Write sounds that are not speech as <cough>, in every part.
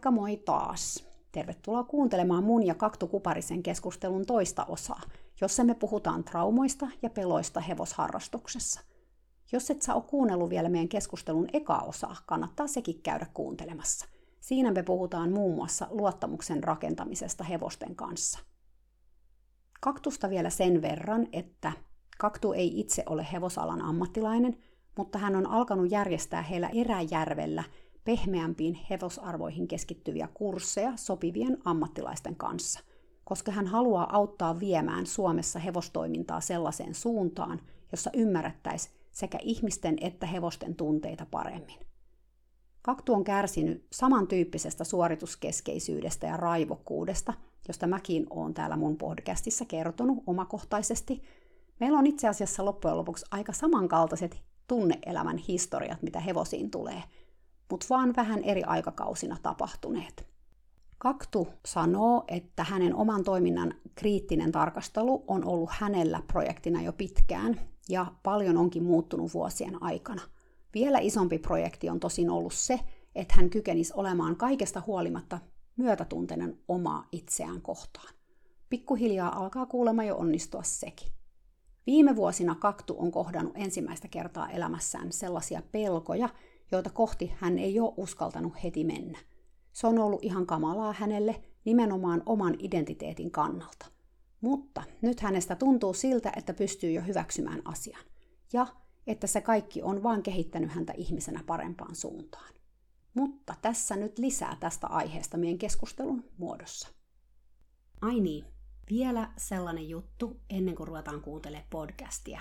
Moikka moi taas! Tervetuloa kuuntelemaan mun ja Kaktu Kuparisen keskustelun toista osaa, jossa me puhutaan traumoista ja peloista hevosharrastuksessa. Jos et sä ole kuunnellut vielä meidän keskustelun eka osaa, kannattaa sekin käydä kuuntelemassa. Siinä me puhutaan muun muassa luottamuksen rakentamisesta hevosten kanssa. Kaktusta vielä sen verran, että Kaktu ei itse ole hevosalan ammattilainen, mutta hän on alkanut järjestää heillä Eräjärvellä pehmeämpiin hevosarvoihin keskittyviä kursseja sopivien ammattilaisten kanssa, koska hän haluaa auttaa viemään Suomessa hevostoimintaa sellaiseen suuntaan, jossa ymmärrettäisiin sekä ihmisten että hevosten tunteita paremmin. Kaktu on kärsinyt samantyyppisestä suorituskeskeisyydestä ja raivokkuudesta, josta mäkin olen täällä mun podcastissa kertonut omakohtaisesti. Meillä on itse asiassa loppujen lopuksi aika samankaltaiset tunneelämän historiat, mitä hevosiin tulee – mutta vaan vähän eri aikakausina tapahtuneet. Kaktu sanoo, että hänen oman toiminnan kriittinen tarkastelu on ollut hänellä projektina jo pitkään, ja paljon onkin muuttunut vuosien aikana. Vielä isompi projekti on tosin ollut se, että hän kykenisi olemaan kaikesta huolimatta myötätunteinen omaa itseään kohtaan. Pikkuhiljaa alkaa kuulema jo onnistua sekin. Viime vuosina Kaktu on kohdannut ensimmäistä kertaa elämässään sellaisia pelkoja, joita kohti hän ei ole uskaltanut heti mennä. Se on ollut ihan kamalaa hänelle nimenomaan oman identiteetin kannalta. Mutta nyt hänestä tuntuu siltä, että pystyy jo hyväksymään asian. Ja että se kaikki on vain kehittänyt häntä ihmisenä parempaan suuntaan. Mutta tässä nyt lisää tästä aiheesta meidän keskustelun muodossa. Ai niin, vielä sellainen juttu ennen kuin ruvetaan kuuntelemaan podcastia.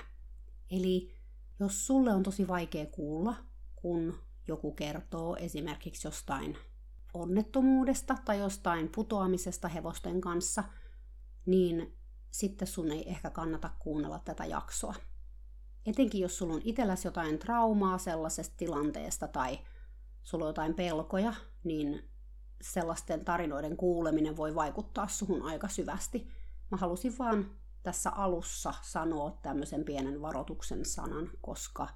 Eli jos sulle on tosi vaikea kuulla kun joku kertoo esimerkiksi jostain onnettomuudesta tai jostain putoamisesta hevosten kanssa, niin sitten sun ei ehkä kannata kuunnella tätä jaksoa. Etenkin jos sulla on itselläsi jotain traumaa sellaisesta tilanteesta tai sulla on jotain pelkoja, niin sellaisten tarinoiden kuuleminen voi vaikuttaa suhun aika syvästi. Mä halusin vaan tässä alussa sanoa tämmöisen pienen varoituksen sanan, koska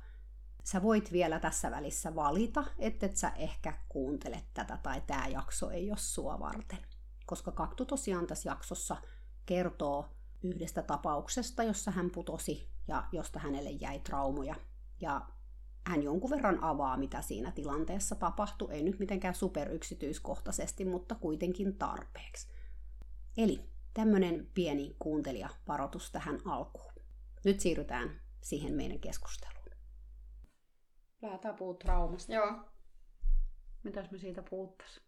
sä voit vielä tässä välissä valita, että et sä ehkä kuuntelet tätä tai tämä jakso ei ole sua varten. Koska Kaktu tosiaan tässä jaksossa kertoo yhdestä tapauksesta, jossa hän putosi ja josta hänelle jäi traumoja. Ja hän jonkun verran avaa, mitä siinä tilanteessa tapahtui. Ei nyt mitenkään superyksityiskohtaisesti, mutta kuitenkin tarpeeksi. Eli tämmöinen pieni kuuntelijavaroitus tähän alkuun. Nyt siirrytään siihen meidän keskusteluun. Lähdetään puhua traumasta. Joo. Mitäs me siitä puhuttais?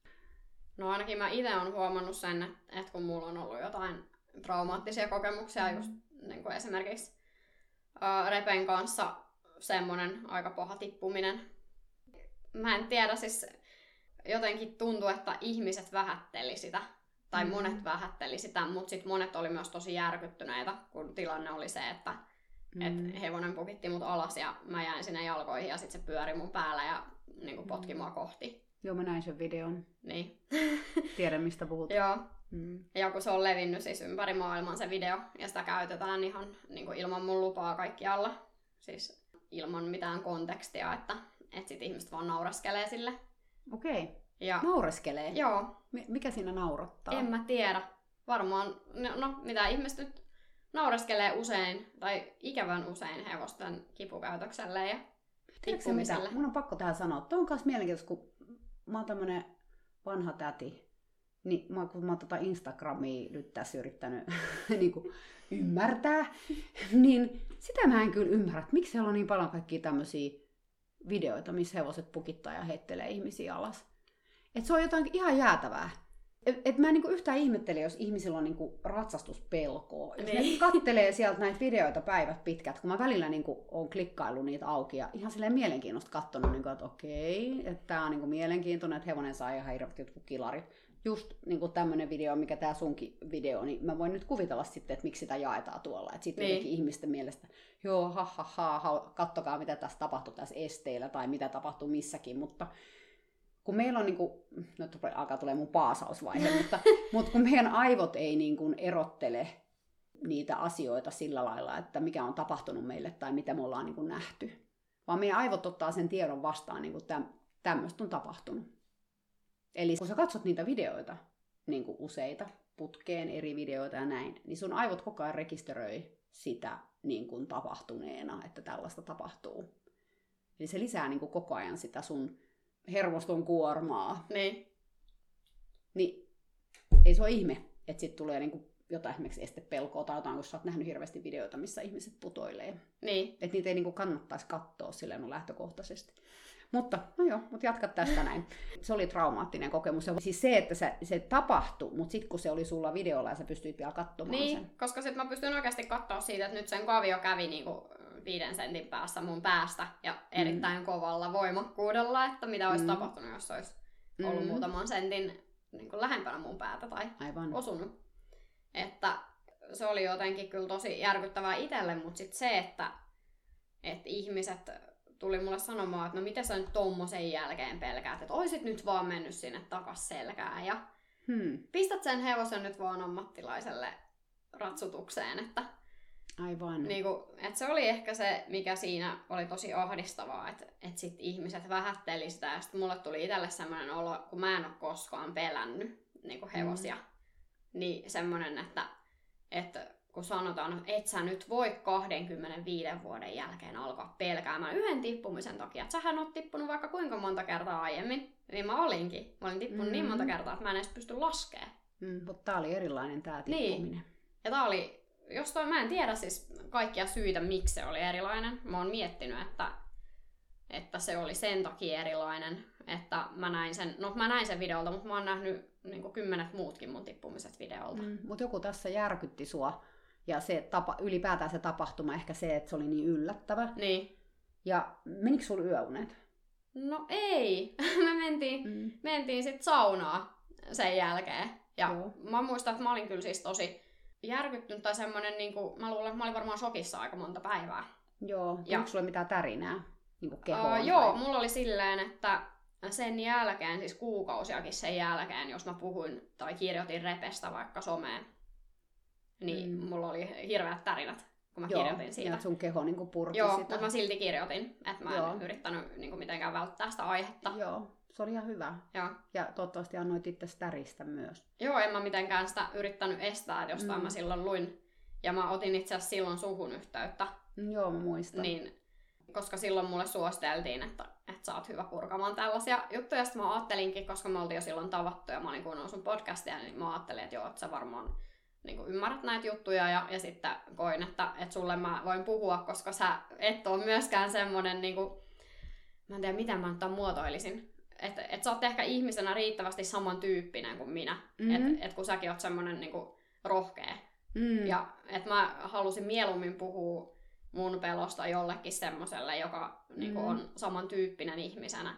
No ainakin mä itse olen huomannut sen, että kun mulla on ollut jotain traumaattisia kokemuksia, mm. just niin kuin esimerkiksi uh, Repen kanssa semmoinen aika paha tippuminen. Mä en tiedä, siis jotenkin tuntuu, että ihmiset vähätteli sitä, tai mm. monet vähätteli sitä, mutta sitten monet oli myös tosi järkyttyneitä, kun tilanne oli se, että Mm. Et hevonen pukitti mut alas ja mä jäin sinne jalkoihin ja sitten se pyöri mun päällä ja niin kuin potki mua kohti. Joo, mä näin sen videon. Niin. <laughs> Tiedän, mistä puhut. Joo. Mm. Ja kun se on levinnyt siis ympäri maailman se video, ja sitä käytetään ihan niin kuin ilman mun lupaa kaikkialla, siis ilman mitään kontekstia, että, että sit ihmiset vaan nauraskelee sille. Okei. Okay. Ja, Naureskelee? Joo. M- mikä siinä naurattaa? En mä tiedä. Varmaan, no, no mitä ihmiset nyt naureskelee usein, tai ikävän usein hevosten kipukäytökselle ja Tiedätkö mitä? Mun on pakko tähän sanoa. Tuo on myös mielenkiintoista, kun mä oon tämmönen vanha täti, niin mä, kun mä oon tota Instagramia nyt tässä yrittänyt <laughs> niin kuin ymmärtää, <laughs> niin sitä mä en kyllä ymmärrä, että miksi siellä on niin paljon kaikkia tämmöisiä videoita, missä hevoset pukittaa ja heittelee ihmisiä alas. Että se on jotain ihan jäätävää. Et, et mä en niinku yhtään ihmettele, jos ihmisillä on niinku ratsastuspelkoa. Jos Niin. ne kattelee sieltä näitä videoita päivät pitkät, kun mä välillä niinku on klikkaillut niitä auki ja ihan silleen mielenkiinnosta katsonut, niinku, että okei, että tää on niinku mielenkiintoinen, että hevonen saa ihan hirveät jotkut kilarit. Just niinku tämmönen video, mikä tää sunkin video, niin mä voin nyt kuvitella sitten, että miksi sitä jaetaan tuolla. Että sitten Niin. jotenkin ihmisten mielestä, joo, ha, ha, ha, ha, kattokaa mitä tässä tapahtui tässä esteillä tai mitä tapahtui missäkin, mutta kun meillä on, niin kuin, nyt rupeaa- alkaa tulee mun paasausvaihe, <laughs> mutta, mutta kun meidän aivot ei niin kuin erottele niitä asioita sillä lailla, että mikä on tapahtunut meille tai mitä me ollaan niin kuin nähty, vaan meidän aivot ottaa sen tiedon vastaan, niin kuin täm, tämmöistä on tapahtunut. Eli kun sä katsot niitä videoita, niin kuin useita, putkeen eri videoita ja näin, niin sun aivot koko ajan rekisteröi sitä niin kuin tapahtuneena, että tällaista tapahtuu. Eli se lisää niin kuin koko ajan sitä sun hermoston kuormaa. Niin. Niin ei se ole ihme, että sitten tulee niin kuin jotain esimerkiksi estepelkoa tai jotain, kun sä oot nähnyt hirveästi videoita, missä ihmiset putoilee. Niin. Että niitä ei niin kuin kannattaisi katsoa silleen no lähtökohtaisesti. Mutta, no joo, mutta jatka tästä näin. Se oli traumaattinen kokemus. Siis se, että se, se tapahtui, mutta sitten kun se oli sulla videolla ja sä pystyit vielä katsomaan Niin, sen. koska sitten mä pystyn oikeasti katsoa siitä, että nyt sen kavio kävi niinku viiden sentin päässä mun päästä ja erittäin kovalla voimakkuudella, että mitä olisi Mm. tapahtunut, jos olisi ollut Mm. muutaman sentin niin kuin lähempänä mun päätä tai Aivan. osunut. Että se oli jotenkin kyllä tosi järkyttävää itselle, mutta sitten se, että, että ihmiset tuli mulle sanomaan, että no miten sä nyt tommosen jälkeen pelkäät, että oisit nyt vaan mennyt sinne takas selkään ja Hmm. pistät sen hevosen nyt vaan ammattilaiselle ratsutukseen, että Aivan. Niinku, et se oli ehkä se, mikä siinä oli tosi ahdistavaa, että et sit ihmiset vähätteli sitä ja sitten mulle tuli itselle semmoinen olo, kun mä en ole koskaan pelännyt niinku hevosia, niin semmoinen, että, että kun sanotaan, että et sä nyt voi 25 vuoden jälkeen alkaa pelkäämään yhden tippumisen takia, että sähän oot tippunut vaikka kuinka monta kertaa aiemmin, niin mä olinkin. Mä olin tippunut niin Mm. monta kertaa, että mä en edes pysty laskemaan. Mm, mutta tää oli erilainen tää Niin. tippuminen. Ja tää oli, jostain mä en tiedä siis kaikkia syitä, miksi se oli erilainen. Mä oon miettinyt, että, että se oli sen takia erilainen, että mä näin sen, no mä näin sen videolta, mutta mä oon nähnyt niin kymmenet muutkin mun tippumiset videolta. Mm. Mutta joku tässä järkytti sua. Ja se tapa, ylipäätään se tapahtuma, ehkä se, että se oli niin yllättävä. Niin. Ja menikö sulla yöunet? No ei. <laughs> me mentiin, Mm. mentiin sit saunaa sen jälkeen. Ja Joo. mä muistan, että mä olin kyllä siis tosi järkyttynyt tai semmonen, niin kuin, mä luulen, että mä olin varmaan shokissa aika monta päivää. Joo. Ja- Onko sulla mitään tärinää? Niin kuin kehoon? Uh, joo, tai- mulla oli silleen, että sen jälkeen, siis kuukausiakin sen jälkeen, jos mä puhuin tai kirjoitin repestä vaikka someen, niin Mm. mulla oli hirveät tärinät, kun mä Joo, kirjoitin siitä. Ja että sun keho niin purki Joo, sitä. mutta mä silti kirjoitin, että mä en Joo. yrittänyt niin kuin mitenkään välttää sitä aihetta. Joo, se oli ihan hyvä. Joo. Ja toivottavasti annoit itse täristä myös. Joo, en mä mitenkään sitä yrittänyt estää, että jostain Mm. mä silloin luin. Ja mä otin itse asiassa silloin suhun yhteyttä, Mm, Joo, mä muistan. niin, koska silloin mulle suositeltiin, että, että sä oot hyvä purkamaan tällaisia juttuja. Sitten mä ajattelinkin, koska me oltiin jo silloin tavattu ja mä olin kuunnellut sun podcastia, niin mä ajattelin, että joo, että sä varmaan niin kuin ymmärrät näitä juttuja ja, ja sitten koin, että, että sulle mä voin puhua, koska sä et ole myöskään semmonen, niin kuin, mä en tiedä miten mä nyt muotoilisin, että et sä oot ehkä ihmisenä riittävästi samantyyppinen kuin minä, Mhm. mm-hmm. että et kun säkin oot semmonen niin kuin, rohkea Mm. ja että mä halusin mieluummin puhua mun pelosta jollekin semmoselle, joka mm. niinku, Mm. on samantyyppinen ihmisenä.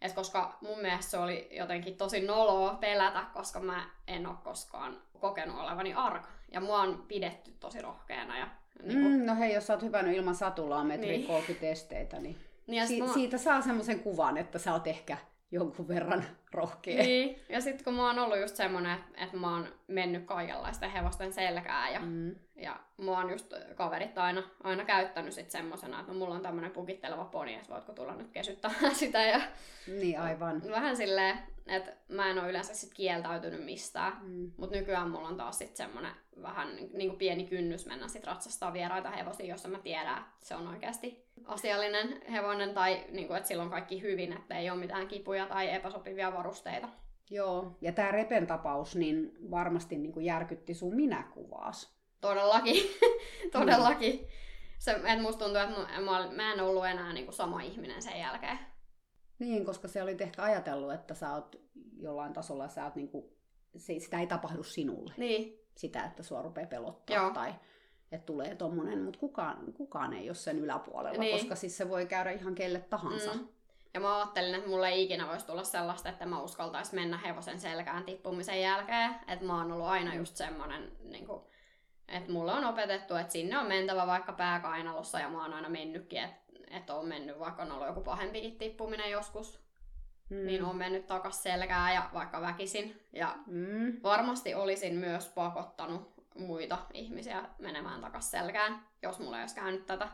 Et koska mun mielestä se oli jotenkin tosi noloa pelätä, koska mä en ole koskaan kokenut olevani arka. Ja mua on pidetty tosi rohkeana. Ja, niinku, mm. Mm, no hei, jos sä oot hypännyt ilman satulaa metri Niin. 30 testeitä, niin niin, si- mua- siitä saa semmoisen kuvan, että sä oot ehkä jonkun verran <laughs> rohkea. Niin, ja sitten kun mä oon ollut just semmonen, että, että mä oon mennyt kaikenlaisten hevosten selkään ja, Mm. ja mua on just kaverit aina, aina käyttänyt sit semmosena, että no, mulla on tämmönen pukitteleva poni, että voitko tulla nyt kesyttämään <laughs> sitä ja Niin, aivan. vähän silleen, että mä en ole yleensä sit kieltäytynyt mistään. Mm. Mutta nykyään mulla on taas sit semmonen vähän niin kuin pieni kynnys mennä sit ratsastaa vieraita hevosia, jossa mä tiedän, että se on oikeasti asiallinen hevonen tai niin kuin, että sillä on kaikki hyvin, että ei ole mitään kipuja tai epäsopivia varusteita. Joo, ja tämä Repen tapaus niin varmasti niin kuin järkytti sun minäkuvaas. Todellakin, <laughs> todellakin. Se, et musta tuntuu, että mä, mä en ollut enää niin kuin sama ihminen sen jälkeen. Niin, koska se oli ehkä ajatellut, että sä oot jollain tasolla, sä oot niin kuin se, sitä ei tapahdu sinulle. Niin, Sitä, että sua rupeaa pelottaa Joo. tai että tulee tommonen, mutta kukaan, kukaan ei ole sen yläpuolella, Niin. koska siis se voi käydä ihan kelle tahansa. Mm. Ja mä ajattelin, että mulle ei ikinä voisi tulla sellaista, että mä uskaltais mennä hevosen selkään tippumisen jälkeen. Että mä oon ollut aina just semmonen, niin kuin, että mulle on opetettu, että sinne on mentävä vaikka pääkainalossa ja mä oon aina mennytkin, että, että on mennyt, vaikka on ollut joku pahempikin tippuminen joskus, Mm. niin on mennyt takas selkään ja vaikka väkisin. Ja Mm. varmasti olisin myös pakottanut muita ihmisiä menemään takas selkään, jos mulla ei olisi käynyt tätä.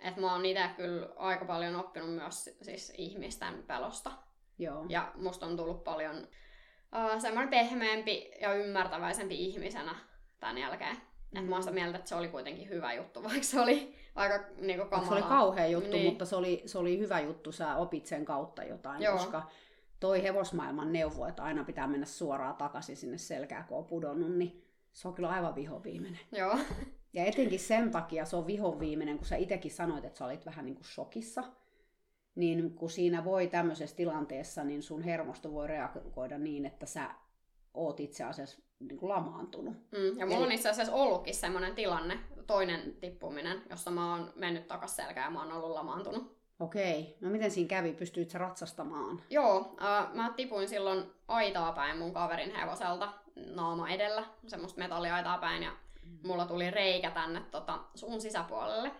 Et mä oon itse kyllä aika paljon oppinut myös siis ihmisten pelosta. Joo. Ja musta on tullut paljon uh, semmoinen pehmeämpi ja ymmärtäväisempi ihmisenä tämän jälkeen. Mm. Et mä oon sitä mieltä, että se oli kuitenkin hyvä juttu, <laughs> vaikka se oli aika niinku kamalaa. Se oli kauhea juttu, Niin. mutta se oli, se oli hyvä juttu, sä opit sen kautta jotain, Joo. koska toi hevosmaailman neuvo, että aina pitää mennä suoraan takaisin sinne selkään, kun on pudonnut, niin se on kyllä aivan vihoviimeinen. Joo, Ja etenkin sen takia se on vihoviimeinen, kun sä itsekin sanoit, että sä olit vähän niin kuin shokissa, niin kun siinä voi tämmöisessä tilanteessa, niin sun hermosto voi reagoida niin, että sä oot itse asiassa niin kuin lamaantunut. Mm, ja mulla Eli- on itse asiassa ollutkin semmoinen tilanne, toinen tippuminen, jossa mä oon mennyt takas selkään ja mä oon ollut lamaantunut. Okei, no miten siinä kävi? Pystyit sä ratsastamaan? Joo, äh, mä tipuin silloin aitaa päin mun kaverin hevoselta naama edellä, semmoista metalliaitaa päin ja mulla tuli reikä tänne tota, suun sisäpuolelle.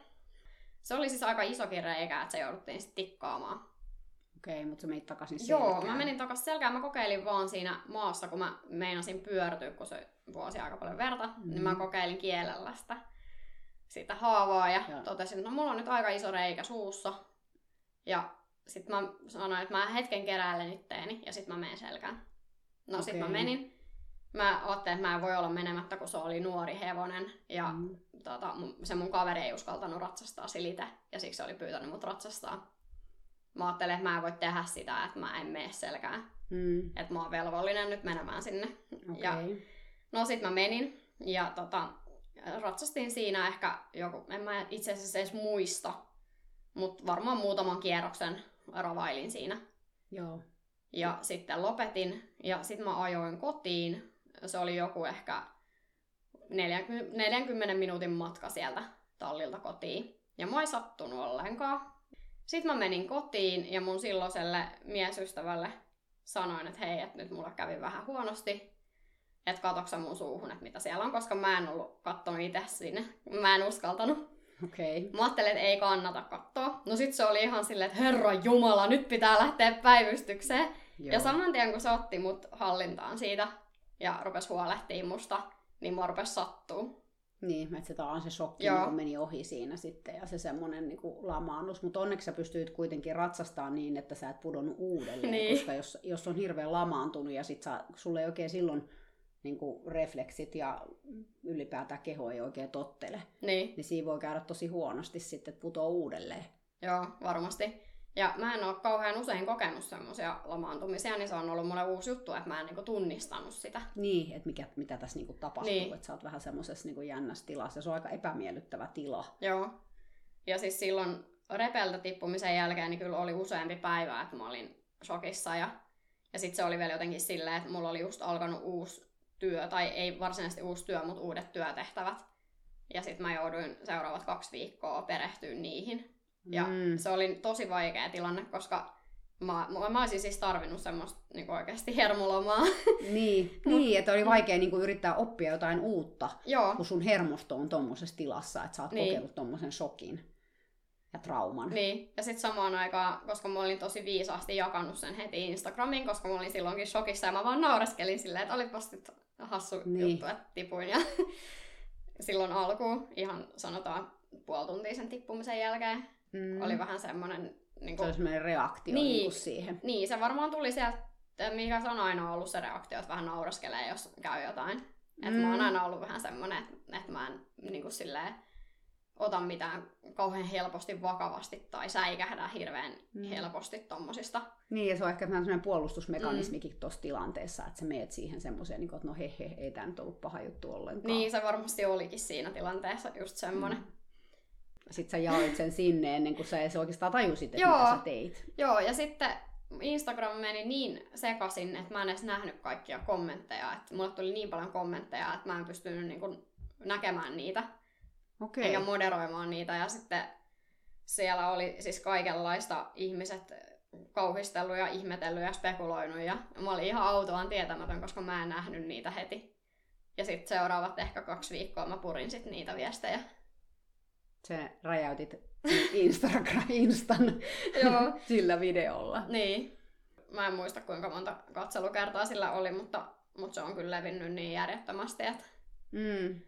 Se oli siis aika isokin reikä, että se jouduttiin sitten tikkaamaan. Okei, mutta sä menit takaisin Joo, selkään. mä menin takas selkään. Mä kokeilin vaan siinä maassa, kun mä meinasin pyörtyä, kun se vuosi aika paljon verta, mm. niin mä Mhm. kokeilin kielellä sitä, sitä haavaa ja Joo. totesin, että no mulla on nyt aika iso reikä suussa. Ja sitten mä sanoin, että mä hetken keräilen itteeni ja sitten mä menen selkään. No sitten mä menin. Mä ajattelin, että mä en voi olla menemättä, kun se oli nuori hevonen. Ja Mm. tota, se mun kaveri ei uskaltanut ratsastaa silitä ja siksi se oli pyytänyt mut ratsastaa. Mä ajattelin, että mä en voi tehdä sitä, että mä en mene selkään. Mm. Että mä oon velvollinen nyt menemään sinne. Okei. Ja no sit mä menin ja tota, ratsastin siinä ehkä joku, en mä itse asiassa edes muista, mutta varmaan muutaman kierroksen ravailin siinä. Joo. Ja sitten lopetin ja sitten mä ajoin kotiin. Se oli joku ehkä 40, 40 minuutin matka sieltä tallilta kotiin. Ja mua ei sattunut ollenkaan. Sitten mä menin kotiin ja mun silloiselle miesystävälle sanoin, että hei, että nyt mulla kävi vähän huonosti. Että katoksa mun suuhun, että mitä siellä on, koska mä en ollut kattonut itse sinne. Mä en uskaltanut. Okei. Mä ajattelin, että ei kannata katsoa. No sit se oli ihan silleen, että herra jumala, nyt pitää lähteä päivystykseen. Joo. Ja saman tien kun se otti mut hallintaan siitä ja rupes huolehtiin musta, niin mua rupes sattuu. Niin, että se taas se shokki Joo. niin meni ohi siinä sitten ja se semmoinen niin lamaannus. Mutta onneksi sä pystyit kuitenkin ratsastamaan niin, että sä et pudonnut uudelleen. Niin. Koska jos, jos on hirveän lamaantunut ja sit sä, sulle ei oikein silloin niin kuin refleksit ja ylipäätään keho ei oikein tottele, Niin, niin siinä voi käydä tosi huonosti sitten, että putoo uudelleen. joo, varmasti. Ja mä en oo kauhean usein kokenut semmoisia lamaantumisia, niin se on ollut mulle uusi juttu, että mä en niinku tunnistanut sitä. Niin, että mikä, mitä tässä niinku tapahtuu, Niin. että sä oot vähän semmoisessa niinku jännässä tilassa. Se on aika epämiellyttävä tila. Joo. Ja siis silloin repeltä tippumisen jälkeen niin kyllä oli useampi päivä, että mä olin shokissa. Ja, ja sitten se oli vielä jotenkin silleen, että mulla oli just alkanut uusi työ, tai ei varsinaisesti uusi työ, mutta uudet työtehtävät. Ja sitten mä jouduin seuraavat kaksi viikkoa perehtyä niihin. Ja Mm. se oli tosi vaikea tilanne, koska mä, mä, mä olisin siis tarvinnut semmoista niin oikeasti hermolomaa. <laughs> Niin, niin, että oli vaikea niinku yrittää oppia jotain uutta, Joo, kun sun hermosto on tommosessa tilassa, että sä oot Niin. kokenut tommosen shokin ja trauman. Niin, ja sitten samaan aikaan, koska mä olin tosi viisaasti jakanut sen heti Instagramiin, koska mä olin silloinkin shokissa ja mä vaan naureskelin silleen, että olipas nyt hassu Niin. niin. juttu, että tipuin. Ja <laughs> silloin alkuun, ihan sanotaan puoli tuntia sen tippumisen jälkeen, Mm. mm. oli vähän semmoinen... Niin Se oli semmoinen reaktio Niin. niinku siihen. niin, se varmaan tuli sieltä, mikä se on aina ollut se reaktio, että vähän naureskelee, jos käy jotain. Että mä oon Mm. aina ollut vähän semmoinen, että, että mä en niin kuin silleen, ota mitään kauhean helposti vakavasti tai säikähdä hirveän Mm. mm. helposti tommosista. Niin, ja se on ehkä vähän semmoinen puolustusmekanismikin mm. tuossa tilanteessa, että sä meet siihen semmoiseen, niin että no he, he, ei tämä nyt ollut paha juttu ollenkaan. Niin se varmasti olikin siinä tilanteessa just semmonen. Mm. Sitten sä jaoit sen sinne ennen kuin sä edes oikeastaan tajusit, että Joo. mitä sä teit. Joo, ja sitten Instagram meni niin sekaisin, että mä en edes nähnyt kaikkia kommentteja. Että mulle tuli niin paljon kommentteja, että mä en pystynyt niin kuin näkemään niitä. Okei. Eikä moderoimaan niitä. Ja sitten siellä oli siis kaikenlaista ihmiset kauhistellut ja ihmetellyt ja spekuloinut. Ja mä olin ihan autoan tietämätön, koska mä en nähnyt niitä heti. Ja sitten seuraavat ehkä kaksi viikkoa mä purin sit niitä viestejä. Se räjäytit Instagram, Instan <laughs> Joo. sillä videolla. Niin. Mä en muista kuinka monta katselukertaa sillä oli, mutta, mutta se on kyllä levinnyt niin järjettömästi, että Mm.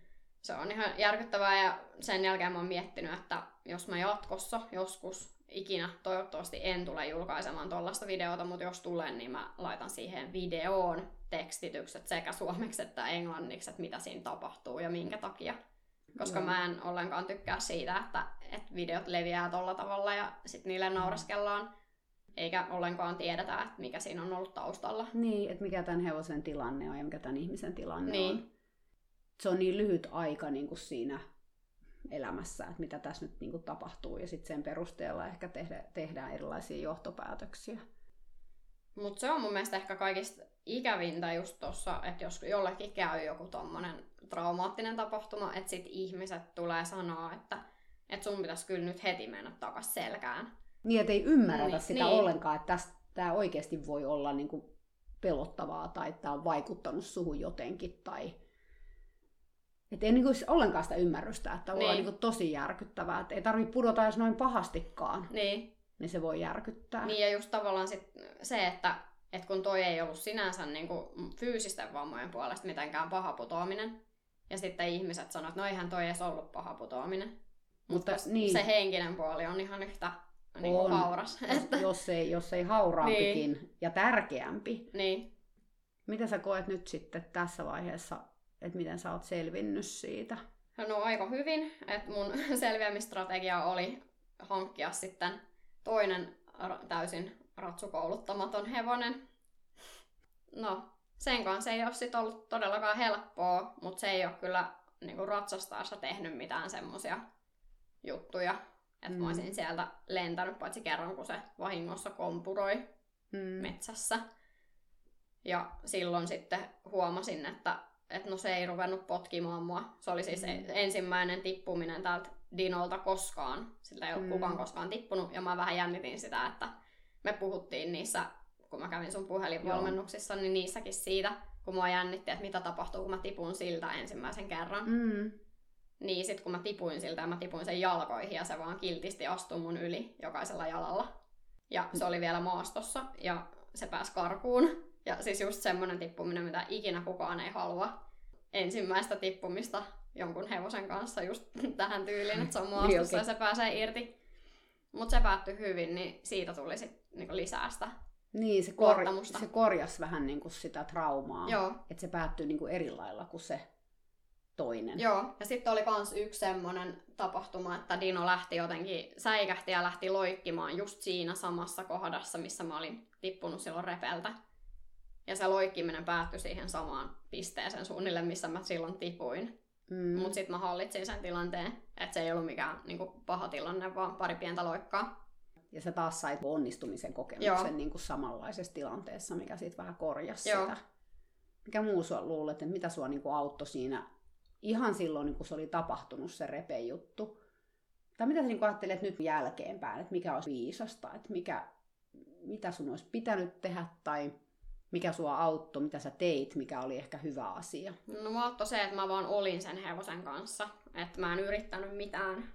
se on ihan järkyttävää ja sen jälkeen mä oon miettinyt, että jos mä jatkossa joskus ikinä, toivottavasti en tule julkaisemaan tuollaista videota, mutta jos tulen, niin mä laitan siihen videoon tekstitykset sekä suomeksi että englanniksi, että mitä siinä tapahtuu ja minkä takia. Koska Joo. mä en ollenkaan tykkää siitä, että, että videot leviää tolla tavalla ja sitten niille nauraskellaan, eikä ollenkaan tiedetä, että mikä siinä on ollut taustalla. Niin, että mikä tämän hevosen tilanne on ja mikä tämän ihmisen tilanne Niin. on. Se on niin lyhyt aika niin kuin siinä elämässä, että mitä tässä nyt niin kuin tapahtuu ja sitten sen perusteella ehkä tehdä, tehdään erilaisia johtopäätöksiä. Mutta se on mun mielestä ehkä kaikista ikävintä just tossa, että jos jollekin käy joku tommonen traumaattinen tapahtuma, että sit ihmiset tulee sanoa, että, että sun pitäisi kyllä nyt heti mennä takas selkään. Niin, että ei ymmärretä Niin, sitä niin. ollenkaan, että tämä oikeasti voi olla niin kuin pelottavaa tai että tämä on vaikuttanut suhun jotenkin. Tai... Että ei niin kuin ollenkaan sitä ymmärrystä, että Niin. niin kuin tosi järkyttävää. Että ei tarvitse pudota edes noin pahastikaan, Niin, niin se voi järkyttää. niin ja just tavallaan sit se, että, että kun toi ei ollut sinänsä niinku fyysisten vammojen puolesta mitenkään paha putoaminen, ja sitten ihmiset sanoivat, että no eihän toi edes ollut paha putoaminen. Mutta Mutta niin. se henkinen puoli on ihan yhtä niin On. hauras. <laughs> Että, jos ei, jos ei hauraampikin niin. ja tärkeämpi. niin. Mitä sä koet nyt sitten tässä vaiheessa, että miten sä oot selvinnyt siitä? No aika hyvin, että mun <laughs> selviämistrategia oli hankkia sitten toinen täysin ratsukouluttamaton hevonen. No, sen kanssa ei ole sit ollut todellakaan helppoa, mutta se ei ole kyllä niinku ratsastaessa tehnyt mitään semmosia juttuja, että Mm. mä olisin sieltä lentänyt paitsi kerran, kun se vahingossa kompuroi Mm. metsässä. Ja silloin sitten huomasin, että, että no se ei ruvennut potkimaan mua. Se oli siis Mm. ensimmäinen tippuminen täältä Dinolta koskaan. Siltä ei ole Mm. kukaan koskaan tippunut. Ja mä vähän jännitin sitä, että me puhuttiin niissä, kun mä kävin sun puhelinvalmennuksissa, niin niissäkin siitä, kun mua jännitti, että mitä tapahtuu, kun mä tipun siltä ensimmäisen kerran. Mm. Niin sit kun mä tipuin siltä ja mä tipuin sen jalkoihin ja se vaan kiltisti astui mun yli jokaisella jalalla. Ja se oli vielä maastossa ja se pääsi karkuun. Ja siis just semmonen tippuminen, mitä ikinä kukaan ei halua. Ensimmäistä tippumista jonkun hevosen kanssa just <laughs> tähän tyyliin, että se on maastossa Niin, ja okei. se pääsee irti. Mutta se päättyi hyvin, niin siitä tuli sit niinku lisää sitä. Niin, se, kor- Luottamusta. se korjasi vähän niin kuin sitä traumaa. Joo, Että se päättyi niin kuin eri lailla kuin se toinen. Joo, ja sitten oli kans yksi semmonen tapahtuma, että Dino lähti jotenkin, säikähti ja lähti loikkimaan just siinä samassa kohdassa, missä mä olin tippunut silloin repeltä. Ja se loikkiminen päättyi siihen samaan pisteeseen suunnilleen, missä mä silloin tipuin. Mm. Mutta sitten mä hallitsin sen tilanteen, että se ei ollut mikään niinku, paha tilanne, vaan pari pientä loikkaa. Ja sä taas sait onnistumisen kokemuksen Joo. niin kuin samanlaisessa tilanteessa, mikä siitä vähän korjasi Joo. sitä. Mikä muu sua luulet, että mitä sua niin kuin auttoi siinä ihan silloin, niin kun se oli tapahtunut se repe juttu? Tai mitä sä niin ajattelet nyt jälkeenpäin, että mikä olisi viisasta, että mikä, mitä sun olisi pitänyt tehdä tai mikä sua auttoi, mitä sä teit, mikä oli ehkä hyvä asia? No mä auttoi se, että mä vaan olin sen hevosen kanssa. Että mä en yrittänyt mitään.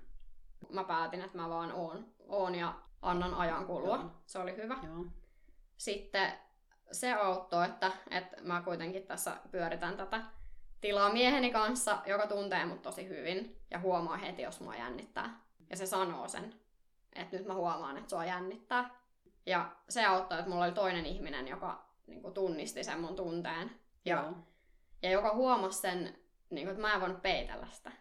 Mä päätin, että mä vaan oon, oon ja annan ajan kulua. Joo. Se oli hyvä. Joo. Sitten se auttoi, että, että mä kuitenkin tässä pyöritän tätä tilaa mieheni kanssa, joka tuntee mut tosi hyvin ja huomaa heti, jos mua jännittää. Ja se sanoo sen, että nyt mä huomaan, että sua jännittää. Ja se auttoi, että mulla oli toinen ihminen, joka niin kuin, tunnisti sen mun tunteen. Ja, Joo. ja joka huomasi sen, niin kuin, että mä en voinut peitellä sitä.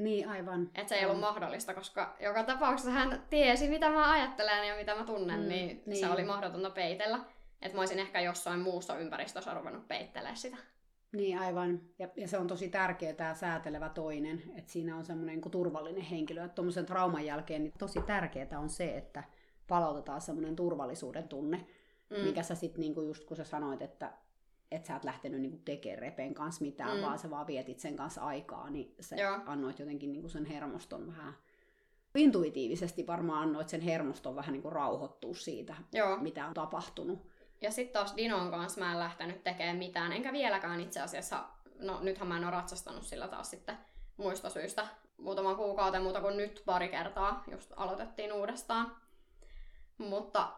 Niin, aivan. Että se ei ollut mahdollista, koska joka tapauksessa hän tiesi, mitä mä ajattelen ja mitä mä tunnen, Mm, niin, niin niin. se oli mahdotonta peitellä. Että mä olisin ehkä jossain muussa ympäristössä ruvennut peittelemään sitä. Niin aivan. Ja, ja se on tosi tärkeä tämä säätelevä toinen, että siinä on semmoinen niin turvallinen henkilö. Että tuommoisen trauman jälkeen niin tosi tärkeää on se, että palautetaan semmoinen turvallisuuden tunne. mm. mikä sä sitten niinku just kun sä sanoit, että että sä et lähtenyt niinku tekemään repen kanssa mitään, mm. vaan sä vaan vietit sen kanssa aikaa, niin sä Joo. annoit jotenkin niinku sen hermoston vähän intuitiivisesti varmaan annoit sen hermoston vähän niinku rauhoittua siitä, Joo. mitä on tapahtunut. Ja sitten taas Dinon kanssa mä en lähtenyt tekemään mitään, enkä vieläkään itse asiassa, no nythän mä en ole ratsastanut sillä taas sitten muista syistä muutaman kuukauden muuta kuin nyt pari kertaa, just aloitettiin uudestaan. Mutta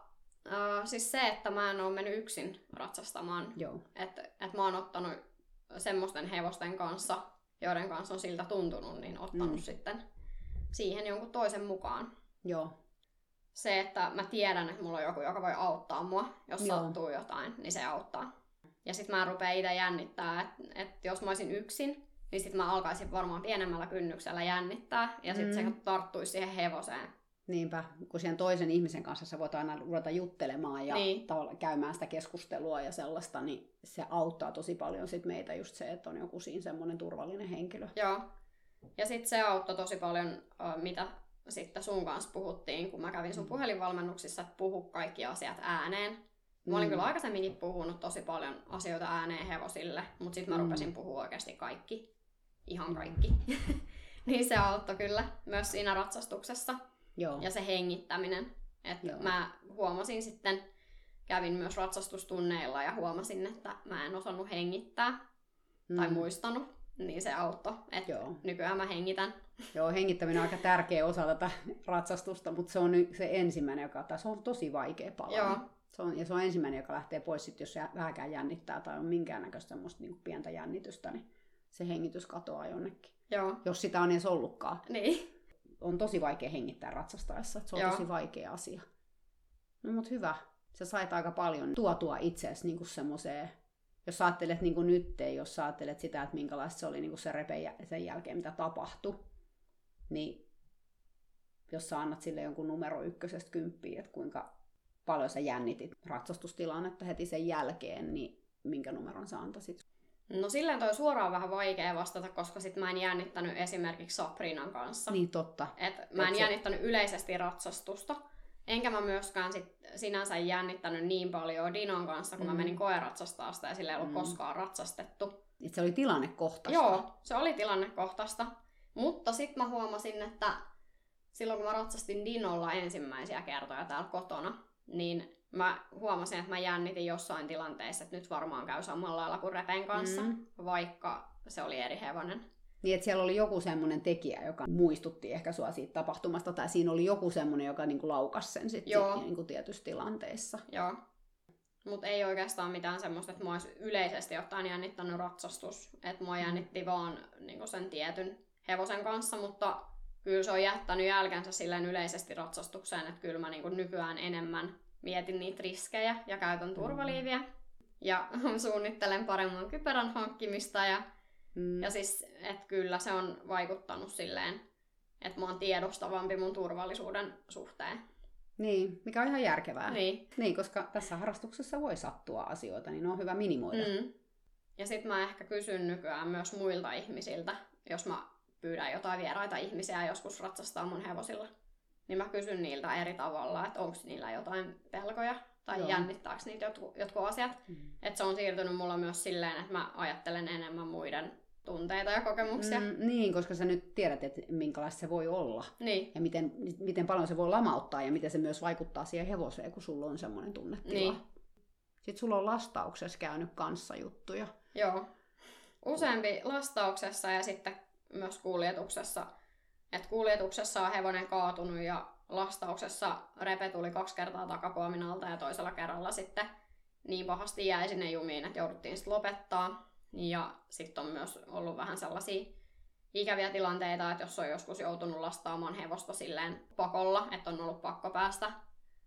äh, siis se, että mä en ole mennyt yksin ratsastamaan, että et mä oon ottanut semmoisten hevosten kanssa, joiden kanssa on siltä tuntunut, niin ottanut mm. sitten siihen jonkun toisen mukaan. Joo. Se, että mä tiedän, että mulla on joku, joka voi auttaa mua, jos Joo. sattuu jotain, niin se auttaa. Ja sitten mä rupean itse jännittää, että et jos mä olisin yksin, niin sitten mä alkaisin varmaan pienemmällä kynnyksellä jännittää, ja sitten mm. se tarttuisi siihen hevoseen. Niinpä, kun siihen toisen ihmisen kanssa sä voit aina ruveta juttelemaan ja niin. käymään sitä keskustelua ja sellaista, niin se auttaa tosi paljon sit meitä just se, että on joku siinä semmoinen turvallinen henkilö. Joo. Ja sitten se auttoi tosi paljon, mitä sitten sun kanssa puhuttiin, kun mä kävin sun mm. puhelinvalmennuksissa, että puhu kaikki asiat ääneen. Mä olin mm. kyllä aikaisemminkin puhunut tosi paljon asioita ääneen hevosille, mutta sitten mä mm. rupesin puhua oikeasti kaikki. Ihan mm. kaikki. <laughs> niin se auttoi kyllä myös siinä ratsastuksessa. Joo. Ja se hengittäminen. Että mä huomasin sitten, kävin myös ratsastustunneilla ja huomasin, että mä en osannut hengittää mm. tai muistanut niin se auttoi. Että Joo. nykyään mä hengitän. Joo, hengittäminen on aika tärkeä osa tätä ratsastusta, mutta se on se ensimmäinen, joka, tai se on tosi vaikea pala. Joo. Se on, ja se on ensimmäinen, joka lähtee pois, sit, jos se vähäkään jännittää tai on minkäännäköistä semmoista niin pientä jännitystä, niin se hengitys katoaa jonnekin. Joo. Jos sitä on edes ollutkaan. Niin. On tosi vaikea hengittää ratsastaessa, se on Joo. tosi vaikea asia. No mut hyvä. Sä sait aika paljon tuotua itseäsi niin semmoiseen jos ajattelet niin kuin nyt, jos ajattelet sitä, että minkälaista se oli niin kuin se repe sen jälkeen, mitä tapahtui, niin jos sä annat sille jonkun numero ykkösestä kymppiin, että kuinka paljon sä jännitit ratsastustilannetta heti sen jälkeen, niin minkä numeron sä antaisit? No silleen toi suoraan vähän vaikea vastata, koska sit mä en jännittänyt esimerkiksi Saprinan kanssa. Niin totta. Et mä en Et jännittänyt se... yleisesti ratsastusta. Enkä mä myöskään sit sinänsä jännittänyt niin paljon Dinon kanssa, kun mm. mä menin koeratsastaa sitä ja sillä ei ollut mm. koskaan ratsastettu. Et se oli tilannekohtaista. Joo, se oli tilannekohtaista. Mutta sitten mä huomasin, että silloin kun mä ratsastin Dinolla ensimmäisiä kertoja täällä kotona, niin mä huomasin, että mä jännitin jossain tilanteessa, että nyt varmaan käy samalla lailla kuin Repen kanssa, mm. vaikka se oli eri hevonen. Niin, että siellä oli joku semmoinen tekijä, joka muistutti ehkä sua siitä tapahtumasta, tai siinä oli joku semmoinen, joka niinku laukasi sen sitten niinku tietyissä tilanteissa. Joo. Mutta ei oikeastaan mitään semmoista, että mua olisi yleisesti ottaen jännittänyt ratsastus. Että mua jännitti vaan niinku sen tietyn hevosen kanssa, mutta kyllä se on jättänyt jälkensä silleen yleisesti ratsastukseen, että kyllä mä niinku nykyään enemmän mietin niitä riskejä ja käytän mm. turvaliiviä. Ja <laughs> suunnittelen paremman kypärän hankkimista ja Mm. Ja siis, että kyllä se on vaikuttanut silleen, että mä oon tiedostavampi mun turvallisuuden suhteen. Niin, mikä on ihan järkevää. Niin. Niin, koska tässä harrastuksessa voi sattua asioita, niin on hyvä minimoida. Mm. Ja sitten mä ehkä kysyn nykyään myös muilta ihmisiltä, jos mä pyydän jotain vieraita ihmisiä joskus ratsastaa mun hevosilla. Niin mä kysyn niiltä eri tavalla, että onko niillä jotain pelkoja tai Joo. jännittääkö niitä jotkut, jotkut asiat. Mm. Että se on siirtynyt mulla myös silleen, että mä ajattelen enemmän muiden tunteita ja kokemuksia. Mm, niin, koska sä nyt tiedät, että minkälaista se voi olla. Niin. Ja miten, miten paljon se voi lamauttaa ja miten se myös vaikuttaa siihen hevoseen, kun sulla on semmoinen tunnetila. Niin. Sitten sulla on lastauksessa käynyt kanssa juttuja. Joo. Useampi lastauksessa ja sitten myös kuljetuksessa. Et kuljetuksessa on hevonen kaatunut ja lastauksessa repe tuli kaksi kertaa takapuomin alta ja toisella kerralla sitten niin pahasti jäi sinne jumiin, että jouduttiin sitten lopettaa. Ja sitten on myös ollut vähän sellaisia ikäviä tilanteita, että jos on joskus joutunut lastaamaan hevosta silleen pakolla, että on ollut pakko päästä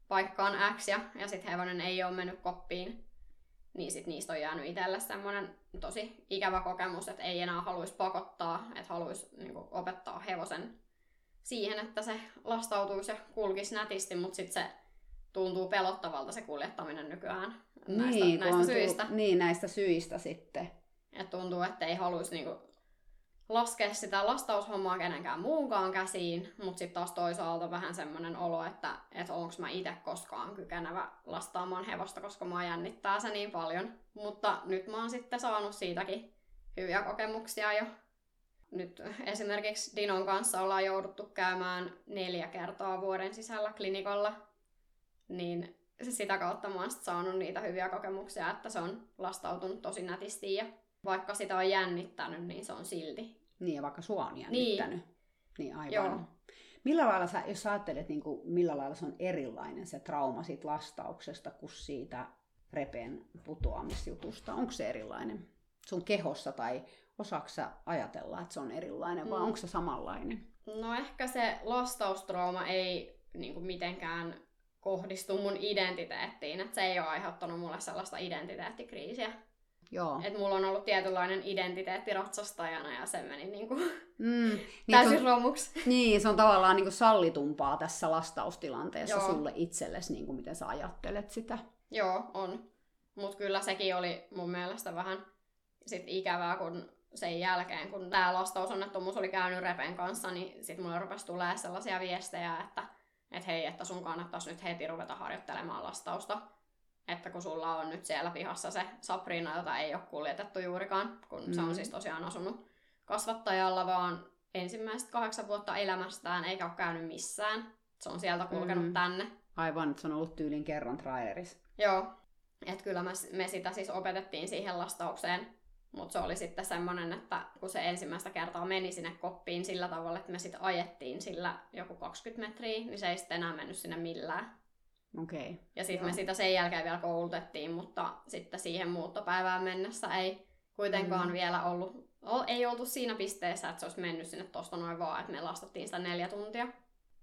paikkaan X ja, ja sitten hevonen ei ole mennyt koppiin, niin sitten niistä on jäänyt itselle semmoinen tosi ikävä kokemus, että ei enää haluaisi pakottaa, että haluaisi niin opettaa hevosen siihen, että se lastautuisi ja kulkisi nätisti, mutta sitten se tuntuu pelottavalta se kuljettaminen nykyään näistä, niin, näistä syistä. Tullut, niin, näistä syistä sitten. Et tuntuu, että ei haluaisi niinku laskea sitä lastaushommaa kenenkään muunkaan käsiin, mutta sitten taas toisaalta vähän semmoinen olo, että, että onko mä itse koskaan kykenevä lastaamaan hevosta, koska mua jännittää se niin paljon. Mutta nyt mä oon sitten saanut siitäkin hyviä kokemuksia jo. Nyt esimerkiksi Dinon kanssa ollaan jouduttu käymään neljä kertaa vuoden sisällä klinikalla, niin sitä kautta mä oon saanut niitä hyviä kokemuksia, että se on lastautunut tosi nätisti ja vaikka sitä on jännittänyt, niin se on silti. Niin, ja vaikka sua on jännittänyt. Niin, niin aivan. Joo. Millä lailla sä, jos sä ajattelet, niin kuin, millä lailla se on erilainen se trauma siitä lastauksesta kuin siitä repeen putoamisjutusta? Onko se erilainen sun kehossa tai osaako sä ajatella, että se on erilainen vai mm. onko se samanlainen? No ehkä se lastaustrauma ei niin kuin mitenkään kohdistu mun identiteettiin, että se ei ole aiheuttanut mulle sellaista identiteettikriisiä. Joo. Että mulla on ollut tietynlainen identiteetti ratsastajana ja se meni niinku mm, niin <laughs> täysin on, romuksi. Niin, se on tavallaan niinku sallitumpaa tässä lastaustilanteessa Joo. sulle itsellesi, niinku miten sä ajattelet sitä. Joo, on. Mutta kyllä sekin oli mun mielestä vähän sit ikävää, kun sen jälkeen, kun tämä lastausonnettomuus oli käynyt Repen kanssa, niin sitten mulle rupesi tulee sellaisia viestejä, että et hei, että sun kannattaisi nyt heti ruveta harjoittelemaan lastausta että kun sulla on nyt siellä pihassa se Sabrina, jota ei ole kuljetettu juurikaan, kun mm. se on mm. siis tosiaan asunut kasvattajalla, vaan ensimmäiset kahdeksan vuotta elämästään eikä ole käynyt missään. Se on sieltä kulkenut mm. tänne. Aivan, että se on ollut tyylin kerran trailerissa. Joo, että kyllä me, me sitä siis opetettiin siihen lastaukseen, mutta se oli sitten semmoinen, että kun se ensimmäistä kertaa meni sinne koppiin sillä tavalla, että me sitten ajettiin sillä joku 20 metriä, niin se ei sitten enää mennyt sinne millään. Okay. Ja sitten me sitä sen jälkeen vielä koulutettiin, mutta sitten siihen muuttopäivään mennessä ei kuitenkaan mm. vielä ollut, ei oltu siinä pisteessä, että se olisi mennyt sinne tuosta noin vaan, että me lastattiin sitä neljä tuntia.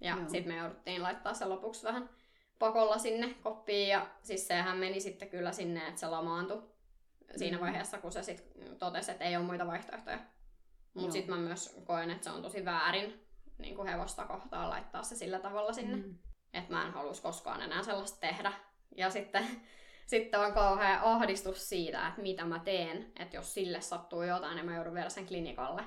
Ja sitten me jouduttiin laittaa se lopuksi vähän pakolla sinne koppiin ja siis sehän meni sitten kyllä sinne, että se lamaantui siinä mm. vaiheessa, kun se sitten totesi, että ei ole muita vaihtoehtoja. Mutta sitten mä myös koen, että se on tosi väärin niin kuin hevosta kohtaan laittaa se sillä tavalla sinne. Mm että mä en halus koskaan enää sellaista tehdä. Ja sitten, <laughs> sitten on kauhean ahdistus siitä, että mitä mä teen, että jos sille sattuu jotain, niin mä joudun vielä sen klinikalle.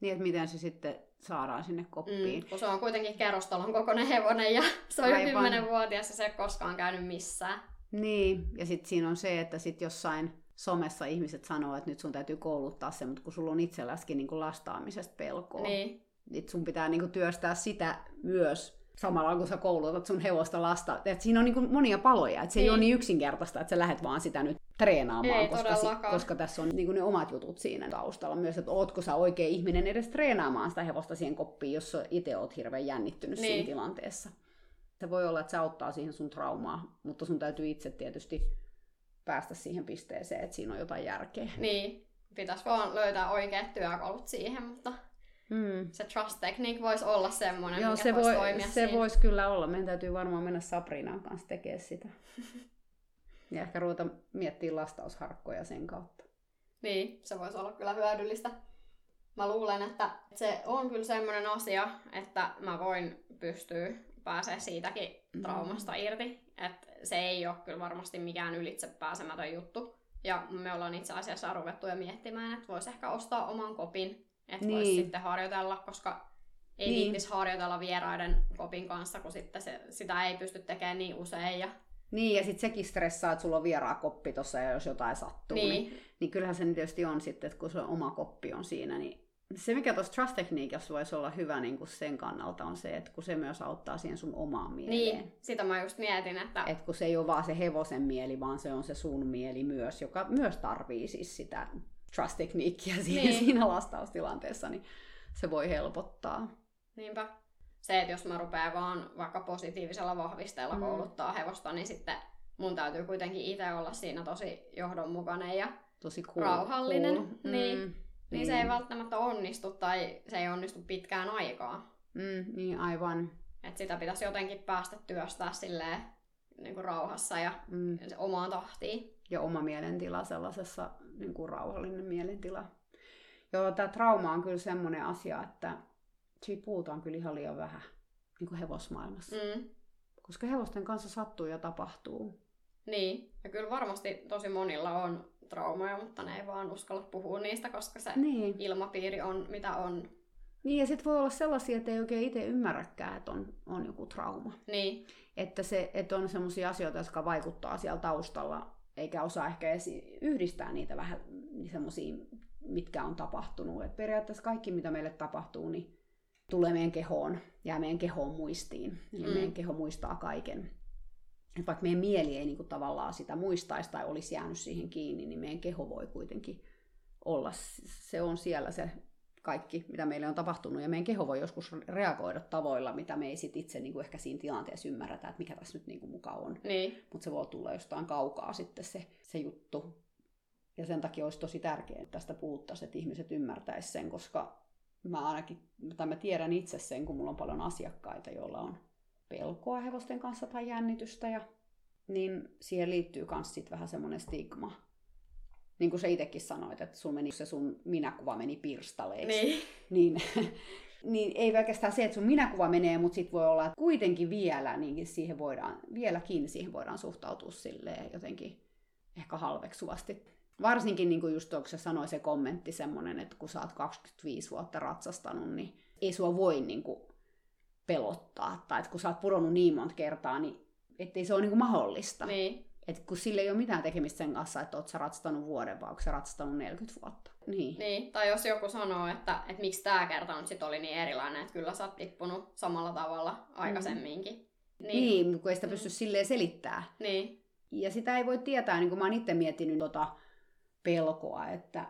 Niin, että miten se sitten saadaan sinne koppiin. Mm, kun se on kuitenkin kerrostalon kokoinen hevonen ja <laughs> se on Aivan. jo vuotias ja se ei koskaan käynyt missään. Niin, ja sitten siinä on se, että sitten jossain somessa ihmiset sanoo, että nyt sun täytyy kouluttaa se, mutta kun sulla on itselläskin niin lastaamisesta pelkoa, niin. niin sun pitää niin kuin työstää sitä myös samalla kun sä koulutat sun hevosta lasta. Et siinä on niin monia paloja, että se niin. ei ole niin yksinkertaista, että sä lähdet vaan sitä nyt treenaamaan, ei, koska, si- koska tässä on niin ne omat jutut siinä taustalla myös, että ootko sä oikea ihminen edes treenaamaan sitä hevosta siihen koppiin, jos itse oot hirveän jännittynyt niin. siinä tilanteessa. Se voi olla, että se auttaa siihen sun traumaa, mutta sun täytyy itse tietysti päästä siihen pisteeseen, että siinä on jotain järkeä. Niin, pitäisi vaan löytää oikeat työkalut siihen, mutta Mm. Se trust technique voisi olla semmoinen, Joo, mikä se voisi voi, toimia Se voisi kyllä olla. Meidän täytyy varmaan mennä Sabrinan kanssa tekemään sitä. <laughs> ja ehkä ruveta miettimään lastausharkkoja sen kautta. Niin, se voisi olla kyllä hyödyllistä. Mä luulen, että se on kyllä semmoinen asia, että mä voin pystyä pääsee siitäkin mm. traumasta irti. Että se ei ole kyllä varmasti mikään ylitse pääsemätön juttu. Ja me ollaan itse asiassa ruvettu jo miettimään, että voisi ehkä ostaa oman kopin että niin. voisi sitten harjoitella, koska ei niin. viittisi harjoitella vieraiden kopin kanssa, kun sitten se, sitä ei pysty tekemään niin usein. Ja... Niin, ja sitten sekin stressaa, että sulla on vieraa koppi tuossa ja jos jotain sattuu. Niin. Niin, niin kyllähän se tietysti on sitten, että kun se oma koppi on siinä, niin se mikä tuossa trust-tekniikassa voisi olla hyvä niin kuin sen kannalta on se, että kun se myös auttaa siihen sun omaan mieleen. Niin, sitä mä just mietin, että... Et kun se ei ole vaan se hevosen mieli, vaan se on se sun mieli myös, joka myös tarvii siis sitä trust-tekniikkiä siihen, niin. siinä lastaustilanteessa, niin se voi helpottaa. Niinpä. Se, että jos mä rupean vaan vaikka positiivisella vahvisteella mm. kouluttaa hevosta, niin sitten mun täytyy kuitenkin itse olla siinä tosi johdonmukainen ja tosi cool, rauhallinen. Cool. Niin, mm. niin, niin se ei välttämättä onnistu tai se ei onnistu pitkään aikaa. Mm, niin aivan. Et sitä pitäisi jotenkin päästä työstää silleen niin kuin rauhassa ja mm. omaan tahtiin. Ja oma mielentila sellaisessa niin kuin rauhallinen mielentila. Joo, tämä trauma on kyllä semmoinen asia, että siitä puhutaan kyllä ihan liian vähän niin kuin hevosmaailmassa. Mm. Koska hevosten kanssa sattuu ja tapahtuu. Niin, ja kyllä varmasti tosi monilla on traumoja, mutta ne ei vaan uskalla puhua niistä, koska se Niin. ilmapiiri on mitä on. Niin, ja sitten voi olla sellaisia, että ei oikein itse ymmärräkään, että on, on joku trauma. Niin, Että, se, että on sellaisia asioita, jotka vaikuttaa siellä taustalla, eikä osaa ehkä edes yhdistää niitä vähän semmoisia, mitkä on tapahtunut. Et periaatteessa kaikki, mitä meille tapahtuu, niin tulee meidän kehoon, jää meidän kehoon muistiin. Eli mm. meidän keho muistaa kaiken. Et vaikka meidän mieli ei niinku tavallaan sitä muistaisi tai olisi jäänyt siihen kiinni, niin meidän keho voi kuitenkin olla. Se on siellä se kaikki, mitä meille on tapahtunut. Ja meidän keho voi joskus reagoida tavoilla, mitä me ei sit itse niinku ehkä siinä tilanteessa ymmärretä, että mikä tässä nyt niinku muka on. niin, Mutta se voi tulla jostain kaukaa sitten se, se juttu. Ja sen takia olisi tosi tärkeää, että tästä puhuttaisiin, että ihmiset ymmärtäisivät sen, koska mä ainakin, tai mä tiedän itse sen, kun mulla on paljon asiakkaita, joilla on pelkoa hevosten kanssa tai jännitystä, ja, niin siihen liittyy myös vähän semmoinen stigma. Niin kuin sä itsekin sanoit, että sun meni, se sun minäkuva meni pirstaleiksi niin, niin, <laughs> niin ei pelkästään se, että sun minäkuva menee, mutta sitten voi olla, että kuitenkin vielä, niin siihen voidaan, vieläkin siihen voidaan suhtautua silleen jotenkin ehkä halveksuvasti. Varsinkin niin kuin just tuossa sanoi se kommentti semmoinen, että kun sä oot 25 vuotta ratsastanut, niin ei sua voi niin kuin pelottaa. Tai että kun sä oot pudonnut niin monta kertaa, niin ettei se ole niin kuin mahdollista. niin, Et kun sillä ei ole mitään tekemistä sen kanssa, että oot sä ratsastanut vuoden, vai onko sä ratsastanut 40 vuotta. Niin. niin. Tai jos joku sanoo, että, että miksi tämä kerta nyt sit oli niin erilainen, että kyllä sä oot tippunut samalla tavalla aikaisemminkin. Niin, Niin, niin kun ei sitä pysty silleen selittämään. niin, Ja sitä ei voi tietää, niin kuin mä oon itse miettinyt tota pelkoa, että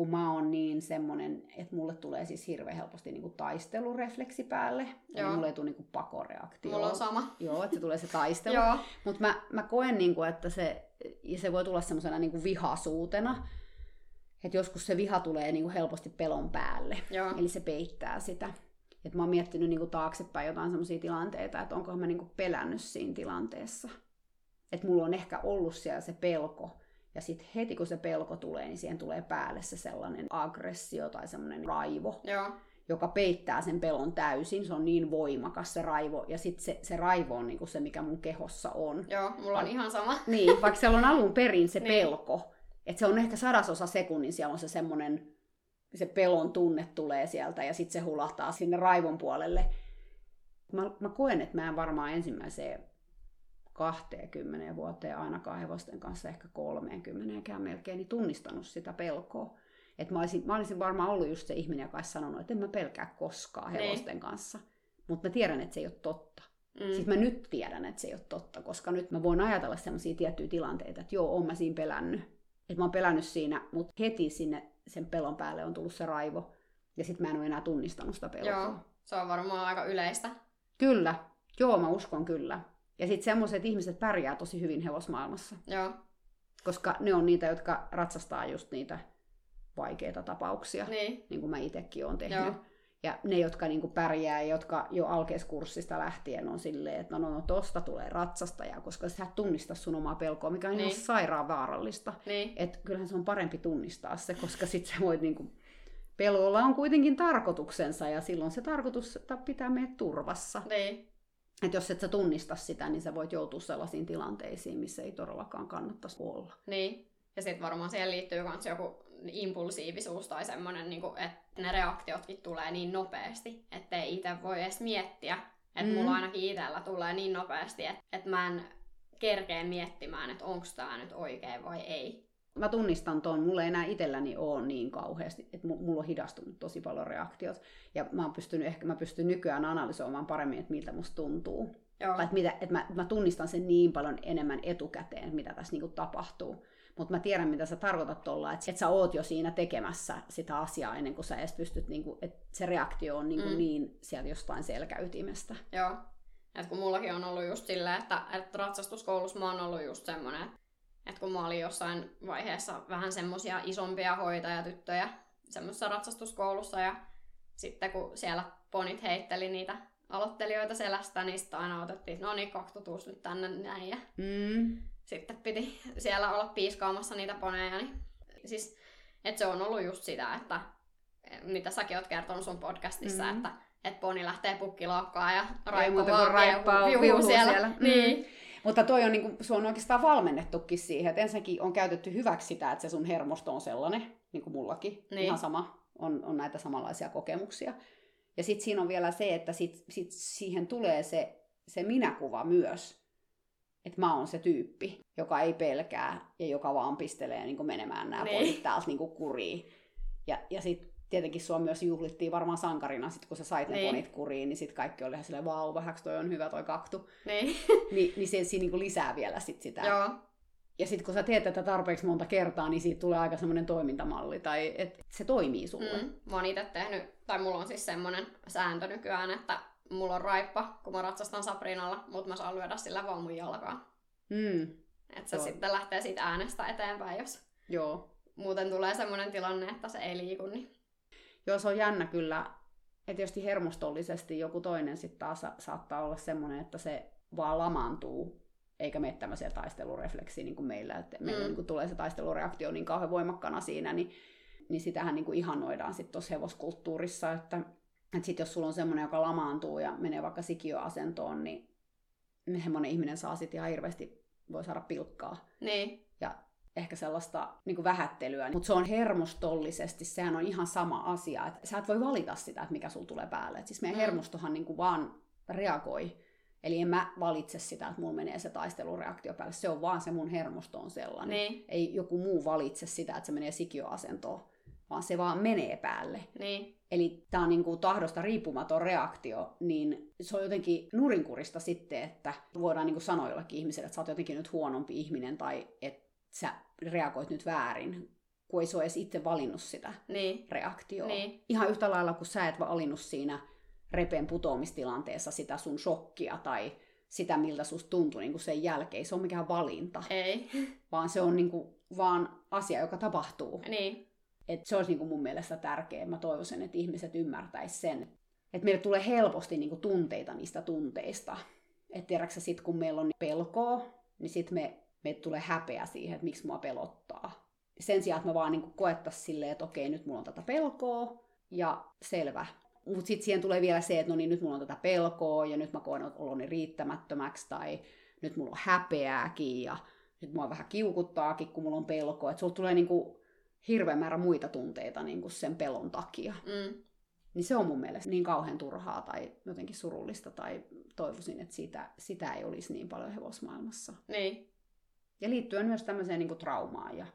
kun mä oon niin semmonen, että mulle tulee siis hirveän helposti niin kuin taistelurefleksi päälle. Eli Joo. mulle ei tule niin kuin pakoreaktio. mulla on sama. Joo, että se tulee se taistelu. Mutta mä, mä koen, niin kuin, että se, ja se voi tulla semmoisena niin kuin vihasuutena, että joskus se viha tulee niin kuin helposti pelon päälle. joo, Eli se peittää sitä. Et mä oon miettinyt niinku taaksepäin jotain sellaisia tilanteita, että onkohan mä niinku pelännyt siinä tilanteessa. Että mulla on ehkä ollut siellä se pelko. Ja sitten heti kun se pelko tulee, niin siihen tulee päälle se sellainen aggressio tai semmoinen raivo, joo, joka peittää sen pelon täysin. Se on niin voimakas se raivo. Ja sitten se, se raivo on niinku se, mikä mun kehossa on. joo, mulla on ihan sama. <laughs> Niin, vaikka siellä on alun perin se Niin. pelko. Että se on ehkä sadasosa sekunnin, siellä on se semmoinen, se pelon tunne tulee sieltä ja sitten se hulahtaa sinne raivon puolelle. Mä, mä koen, että mä en varmaan ensimmäiseen 20 vuoteen ainakaan hevosten kanssa, ehkä 30 melkein, niin tunnistanut sitä pelkoa. Että mä olisin, mä olisin varmaan ollut just se ihminen, joka olisi sanonut, että en mä pelkää koskaan Niin. hevosten kanssa. Mutta mä tiedän, että se ei ole totta. Mm. Sitten mä nyt tiedän, että se ei ole totta, koska nyt mä voin ajatella sellaisia tiettyjä tilanteita, että joo, oon mä siinä pelännyt. Että mä oon pelännyt siinä, mutta heti sinne sen pelon päälle on tullut se raivo. Ja sitten mä en ole enää tunnistanut sitä pelkoa. Joo, se on varmaan aika yleistä. Kyllä, joo mä uskon kyllä. Ja sitten semmoiset ihmiset pärjää tosi hyvin hevosmaailmassa, Joo, koska ne on niitä, jotka ratsastaa just niitä vaikeita tapauksia, niin, niin kuin mä itsekin olen tehnyt. Joo. Ja ne, jotka niinku pärjää, jotka jo alkeiskurssista lähtien on silleen, että no, no tosta tulee ratsastaja, koska sä et tunnista sun omaa pelkoa, mikä on niin. Niin. ihan sairaan vaarallista. niin, Et kyllähän se on parempi tunnistaa se, koska sit sä voit niinku, pelolla on kuitenkin tarkoituksensa ja silloin se tarkoitus ta- pitää meidät turvassa. niin, Et jos et sä tunnista sitä, niin sä voit joutua sellaisiin tilanteisiin, missä ei todellakaan kannattaisi olla. niin. Ja sitten varmaan siihen liittyy myös joku impulsiivisuus tai semmoinen, niin että ne reaktiotkin tulee niin nopeasti, ettei itse voi edes miettiä. Että Mm. mm. mulla ainakin itsellä tulee niin nopeasti, että, että mä en kerkeä miettimään, että onko tämä nyt oikein vai ei. Mä tunnistan ton, mulla ei enää itselläni ole niin kauheasti, että mu- mulla on hidastunut tosi paljon reaktiot. Ja mä, oon pystynyt, ehkä mä pystyn nykyään analysoimaan paremmin, että miltä musta tuntuu. Joo, Tai että, mitä, että mä, mä tunnistan sen niin paljon enemmän etukäteen, mitä tässä niinku tapahtuu. Mutta mä tiedän, mitä sä tarkoitat tuolla, että et sä oot jo siinä tekemässä sitä asiaa ennen kuin sä edes pystyt, niinku, että se reaktio on niinku Mm. niin sieltä jostain selkäytimestä. Joo. Et kun mullakin on ollut just silleen, että, että ratsastuskoulussa mä oon ollut just semmonen, että kun mä olin jossain vaiheessa vähän semmosia isompia hoitajatyttöjä semmoisessa ratsastuskoulussa ja sitten kun siellä ponit heitteli niitä aloittelijoita selästä, niin sitten aina otettiin, että no niin, kaktutuus nyt tänne näin ja Mm. sitten piti siellä olla piiskaamassa niitä poneja. Niin, siis, että se on ollut just sitä, että mitä säkin oot kertonut sun podcastissa, Mm. että että poni lähtee pukkilaukkaan ja Ei muuta raippa kuin vaan raippaa siellä. siellä. Mm. Niin, Mutta toi on, niinku, se on oikeastaan valmennettukin siihen, että ensinnäkin on käytetty hyväksi sitä, että se sun hermosto on sellainen, niin kuin mullakin, niin. ihan sama, on, on näitä samanlaisia kokemuksia. Ja sitten siinä on vielä se, että sit, sit siihen tulee se, se minäkuva myös, että mä oon se tyyppi, joka ei pelkää ja joka vaan pistelee niin menemään nämä niin. täältä niin kuriin. Ja, ja sitten tietenkin sua myös juhlittiin varmaan sankarina, sit kun sä sait ne niin. ponit kuriin, niin sitten kaikki oli ihan silleen, vau, vähäksi toi on hyvä toi kaktu. Niin. <laughs> Ni, niin se siinä niin lisää vielä sit sitä. Joo. Ja sitten kun sä teet tätä tarpeeksi monta kertaa, niin siitä tulee aika semmoinen toimintamalli, tai että se toimii sulle. Mm. Mä oon itse tehnyt, tai mulla on siis semmoinen sääntö nykyään, että mulla on raippa, kun mä ratsastan Sabrinalla, mutta mä saan lyödä sillä vaan mun jalkaan. Mm. Että se Joo. sitten lähtee siitä äänestä eteenpäin, jos Joo. muuten tulee semmoinen tilanne, että se ei liiku. Niin... Joo, se on jännä kyllä. Ja tietysti hermostollisesti joku toinen sitten taas saattaa olla semmoinen, että se vaan lamaantuu, eikä mene tämmöiseen taistelurefleksiin niin kuin meillä, että mm. meillä niin kuin tulee se taistelureaktio niin kauhean voimakkana siinä, niin, niin sitähän niin kuin ihannoidaan sitten tuossa hevoskulttuurissa, että, että sit jos sulla on semmoinen, joka lamaantuu ja menee vaikka sikiöasentoon, niin semmoinen ihminen saa sitten ihan hirveästi, voi saada pilkkaa. Niin. Ehkä sellaista niin kuin vähättelyä, mutta se on hermostollisesti, sehän on ihan sama asia, että sä et voi valita sitä, että mikä sulla tulee päälle. Et siis meidän mm. hermostohan niin kuin vaan reagoi, eli en mä valitse sitä, että mulla menee se taistelureaktio päälle, se on vaan se mun hermosto on sellainen. Niin. Ei joku muu valitse sitä, että se menee sikiöasentoon, vaan se vaan menee päälle. Niin. Eli tämä on niin kuin tahdosta riippumaton reaktio, niin se on jotenkin nurinkurista sitten, että voidaan niin kuin sanoa jollekin ihmiselle, että sä oot jotenkin nyt huonompi ihminen tai että sä reagoit nyt väärin, kun ei se ole edes itse valinnut sitä niin. reaktioa. Niin. Ihan yhtä lailla kuin sä et valinnut siinä repeen putoamistilanteessa sitä sun shokkia tai sitä, miltä susta tuntui niin kuin sen jälkeen. Se on mikään valinta. Ei. <laughs> Vaan se on niin kuin vaan asia, joka tapahtuu. Niin. Et se olisi niin kuin mun mielestä tärkeää. Mä toivoisin, että ihmiset ymmärtäis sen. Että meille tulee helposti niin kuin tunteita niistä tunteista. Että tiedätkö sit kun meillä on pelkoa, niin sitten me me tulee häpeä siihen, että miksi mua pelottaa. Sen sijaan, että mä vaan niin koettaisiin silleen, että okei, nyt mulla on tätä pelkoa, ja selvä. Mutta sitten siihen tulee vielä se, että no niin, nyt mulla on tätä pelkoa, ja nyt mä koen oloni riittämättömäksi, tai nyt mulla on häpeääkin, ja nyt mua vähän kiukuttaakin, kun mulla on pelkoa. Että sulla tulee niinku hirveä määrä muita tunteita niinku sen pelon takia. Mm. Niin se on mun mielestä niin kauhean turhaa tai jotenkin surullista, tai toivoisin, että sitä, sitä ei olisi niin paljon hevosmaailmassa. Niin. Ja liittyen myös tämmöiseen niin kuin traumaan. Ja,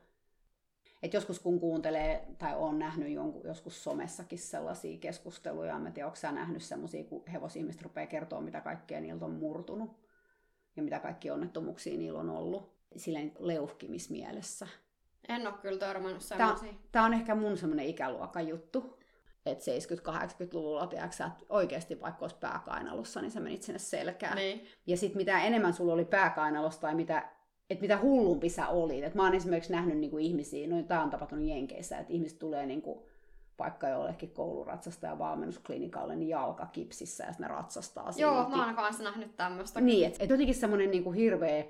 et joskus kun kuuntelee, tai on nähnyt jonkun, joskus somessakin sellaisia keskusteluja, en tiedä, onko sä nähnyt sellaisia, kun hevosihmiset rupeaa kertoa, mitä kaikkea niiltä on murtunut. Ja mitä kaikki onnettomuuksia niillä on ollut. Silleen leuhkimismielessä. En ole kyllä törmännyt sellaisia. Tämä on ehkä mun semmoinen ikäluokan juttu. Että 70-80-luvulla, tiedätkö, että oikeasti vaikka olisi pääkainalossa, niin sä menit sinne selkään. Niin. Ja sitten mitä enemmän sulla oli pääkainalossa tai mitä että mitä hullumpi sä olit. Et mä oon esimerkiksi nähnyt niinku ihmisiä, no tämä on tapahtunut Jenkeissä, että ihmiset tulee niinku, vaikka jollekin kouluratsastajan valmennusklinikalle, niin jalkakipsissä ja ne ratsastaa Joo, silti. mä oon kanssa nähnyt tämmöistä. Niin, että et jotenkin semmoinen niinku hirveä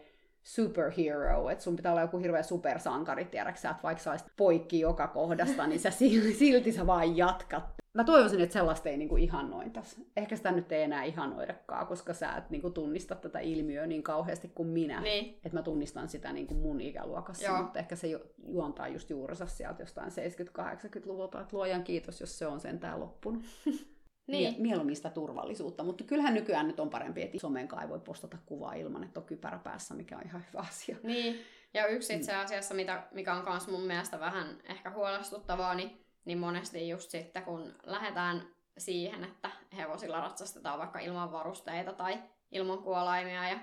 superhero, että sun pitää olla joku hirveä supersankari, tiedäksä, että vaikka sä poikki joka kohdasta, niin sä silti, <laughs> silti sä vaan jatkat mä toivoisin, että sellaista ei niinku ihannoitas. Ehkä sitä nyt ei enää ihannoidakaan, koska sä et niinku tunnista tätä ilmiöä niin kauheasti kuin minä. Niin. Että mä tunnistan sitä niinku mun ikäluokassa, Joo. mutta ehkä se juontaa just juurensa sieltä jostain 70-80-luvulta. Että luojan kiitos, jos se on sentään loppunut. <laughs> niin. Mieluummin sitä turvallisuutta, mutta kyllähän nykyään nyt on parempi, että somenkaan ei voi postata kuvaa ilman, että on kypärä päässä, mikä on ihan hyvä asia. Niin, ja yksi itse mm. asiassa, mitä, mikä on myös mun mielestä vähän ehkä huolestuttavaa, niin niin monesti just sitten, kun lähdetään siihen, että hevosilla ratsastetaan vaikka ilman varusteita tai ilman kuolaimia ja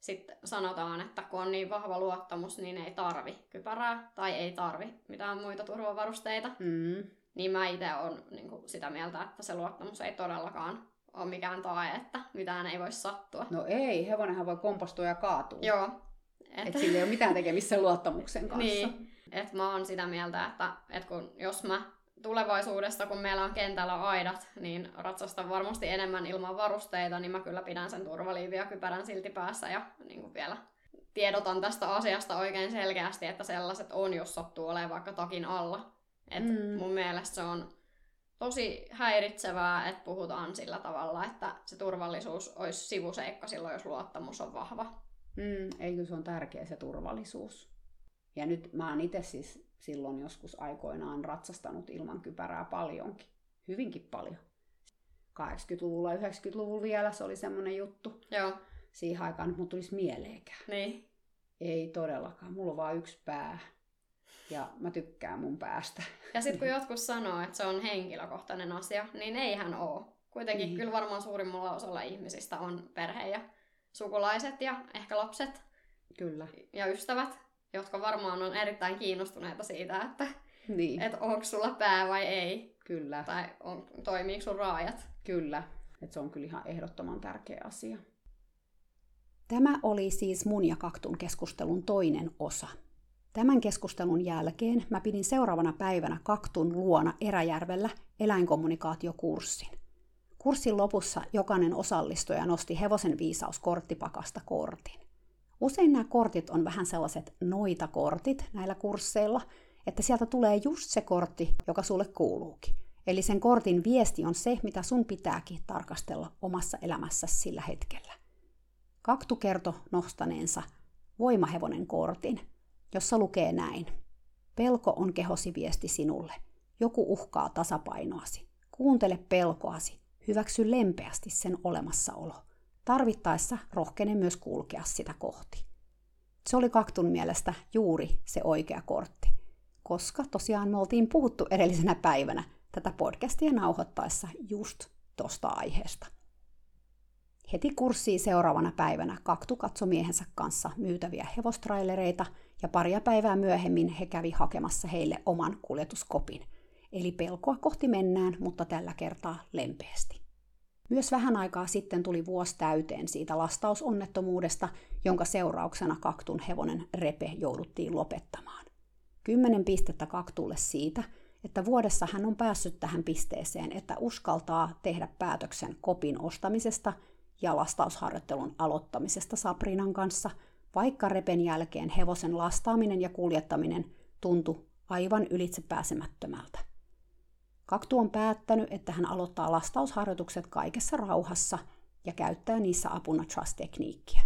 sitten sanotaan, että kun on niin vahva luottamus, niin ei tarvi kypärää tai ei tarvi mitään muita turvavarusteita. Mm. Niin mä itse olen niin sitä mieltä, että se luottamus ei todellakaan ole mikään tae, että mitään ei voi sattua. No ei, hevonenhan voi kompostua ja kaatua. Joo. Et, et sillä ei ole mitään tekemistä luottamuksen <laughs> kanssa. Niin. Et mä oon sitä mieltä, että, että kun, jos mä tulevaisuudesta, kun meillä on kentällä aidat, niin ratsastan varmasti enemmän ilman varusteita, niin mä kyllä pidän sen turvaliivia kypärän silti päässä ja niin kuin vielä tiedotan tästä asiasta oikein selkeästi, että sellaiset on, jos sattuu olemaan vaikka takin alla. Et mm. Mun mielestä se on tosi häiritsevää, että puhutaan sillä tavalla, että se turvallisuus olisi sivuseikka silloin, jos luottamus on vahva. Mm, eikö se on tärkeä se turvallisuus. Ja nyt mä oon itse siis silloin joskus aikoinaan ratsastanut ilman kypärää paljonkin. Hyvinkin paljon. 80-luvulla ja 90-luvulla vielä se oli semmoinen juttu. Joo. Siihen aikaan mun tulisi mieleenkään. Niin. Ei todellakaan. Mulla on vaan yksi pää. Ja mä tykkään mun päästä. Ja sitten kun jotkut sanoo, että se on henkilökohtainen asia, niin eihän oo. Kuitenkin Niin. kyllä varmaan suurimmalla osalla ihmisistä on perhe ja sukulaiset ja ehkä lapset Kyllä. ja ystävät, jotka varmaan on erittäin kiinnostuneita siitä, että Niin, et onko sulla pää vai ei, kyllä. tai on, toimiiko sun raajat. Kyllä. Et se on kyllä ihan ehdottoman tärkeä asia. Tämä oli siis mun ja Kaktun keskustelun toinen osa. Tämän keskustelun jälkeen mä pidin seuraavana päivänä Kaktun luona Eräjärvellä eläinkommunikaatiokurssin. Kurssin lopussa jokainen osallistuja nosti hevosen viisaus korttipakasta kortin. Usein nämä kortit on vähän sellaiset noita kortit näillä kursseilla, että sieltä tulee just se kortti, joka sulle kuuluukin. Eli sen kortin viesti on se, mitä sun pitääkin tarkastella omassa elämässä sillä hetkellä. Kaktu kertoi nostaneensa voimahevonen kortin, jossa lukee näin. Pelko on kehosi viesti sinulle. Joku uhkaa tasapainoasi. Kuuntele pelkoasi. Hyväksy lempeästi sen olemassaolo. Tarvittaessa rohkene myös kulkea sitä kohti. Se oli Kaktun mielestä juuri se oikea kortti, koska tosiaan me oltiin puhuttu edellisenä päivänä tätä podcastia nauhoittaessa just tosta aiheesta. Heti kurssiin seuraavana päivänä Kaktu katsoi miehensä kanssa myytäviä hevostrailereita ja paria päivää myöhemmin he kävi hakemassa heille oman kuljetuskopin. Eli pelkoa kohti mennään, mutta tällä kertaa lempeästi. Myös vähän aikaa sitten tuli vuosi täyteen siitä lastausonnettomuudesta, jonka seurauksena Kaktun hevonen Repe jouduttiin lopettamaan. Kymmenen pistettä Kaktulle siitä, että vuodessa hän on päässyt tähän pisteeseen, että uskaltaa tehdä päätöksen kopin ostamisesta ja lastausharjoittelun aloittamisesta Sabrinan kanssa, vaikka Repen jälkeen hevosen lastaaminen ja kuljettaminen tuntui aivan ylitsepääsemättömältä. Kaktu on päättänyt, että hän aloittaa lastausharjoitukset kaikessa rauhassa ja käyttää niissä apuna trust-tekniikkiä.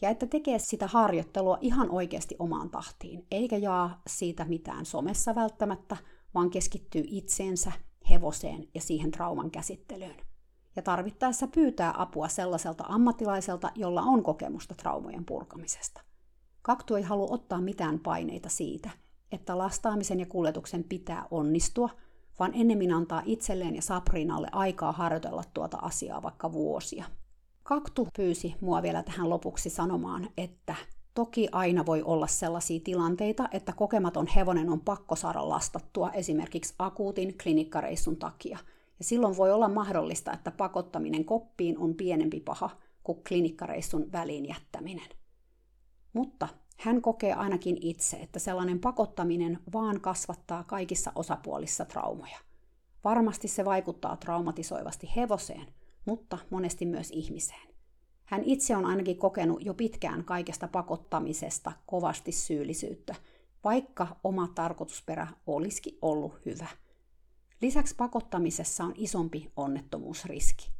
Ja että tekee sitä harjoittelua ihan oikeasti omaan tahtiin, eikä jaa siitä mitään somessa välttämättä, vaan keskittyy itseensä, hevoseen ja siihen trauman käsittelyyn. Ja tarvittaessa pyytää apua sellaiselta ammattilaiselta, jolla on kokemusta traumojen purkamisesta. Kaktu ei halua ottaa mitään paineita siitä, että lastaamisen ja kuljetuksen pitää onnistua, vaan ennemmin antaa itselleen ja Sabrinalle aikaa harjoitella tuota asiaa vaikka vuosia. Kaktu pyysi mua vielä tähän lopuksi sanomaan, että toki aina voi olla sellaisia tilanteita, että kokematon hevonen on pakko saada lastattua esimerkiksi akuutin klinikkareissun takia. Ja silloin voi olla mahdollista, että pakottaminen koppiin on pienempi paha kuin klinikkareissun väliin jättäminen. Mutta hän kokee ainakin itse, että sellainen pakottaminen vaan kasvattaa kaikissa osapuolissa traumoja. Varmasti se vaikuttaa traumatisoivasti hevoseen, mutta monesti myös ihmiseen. Hän itse on ainakin kokenut jo pitkään kaikesta pakottamisesta kovasti syyllisyyttä, vaikka oma tarkoitusperä olisikin ollut hyvä. Lisäksi pakottamisessa on isompi onnettomuusriski.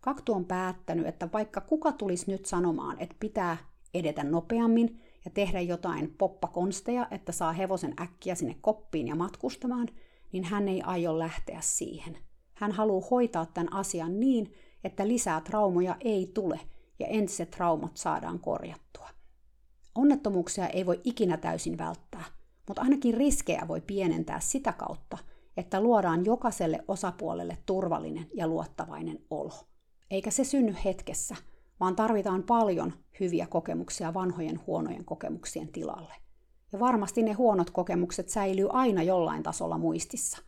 Kaktu on päättänyt, että vaikka kuka tulisi nyt sanomaan, että pitää edetä nopeammin ja tehdä jotain poppakonsteja, että saa hevosen äkkiä sinne koppiin ja matkustamaan, niin hän ei aio lähteä siihen. Hän haluaa hoitaa tämän asian niin, että lisää traumoja ei tule ja entiset traumat saadaan korjattua. Onnettomuuksia ei voi ikinä täysin välttää, mutta ainakin riskejä voi pienentää sitä kautta, että luodaan jokaiselle osapuolelle turvallinen ja luottavainen olo. Eikä se synny hetkessä, vaan tarvitaan paljon hyviä kokemuksia vanhojen huonojen kokemuksien tilalle. Ja varmasti ne huonot kokemukset säilyy aina jollain tasolla muistissa,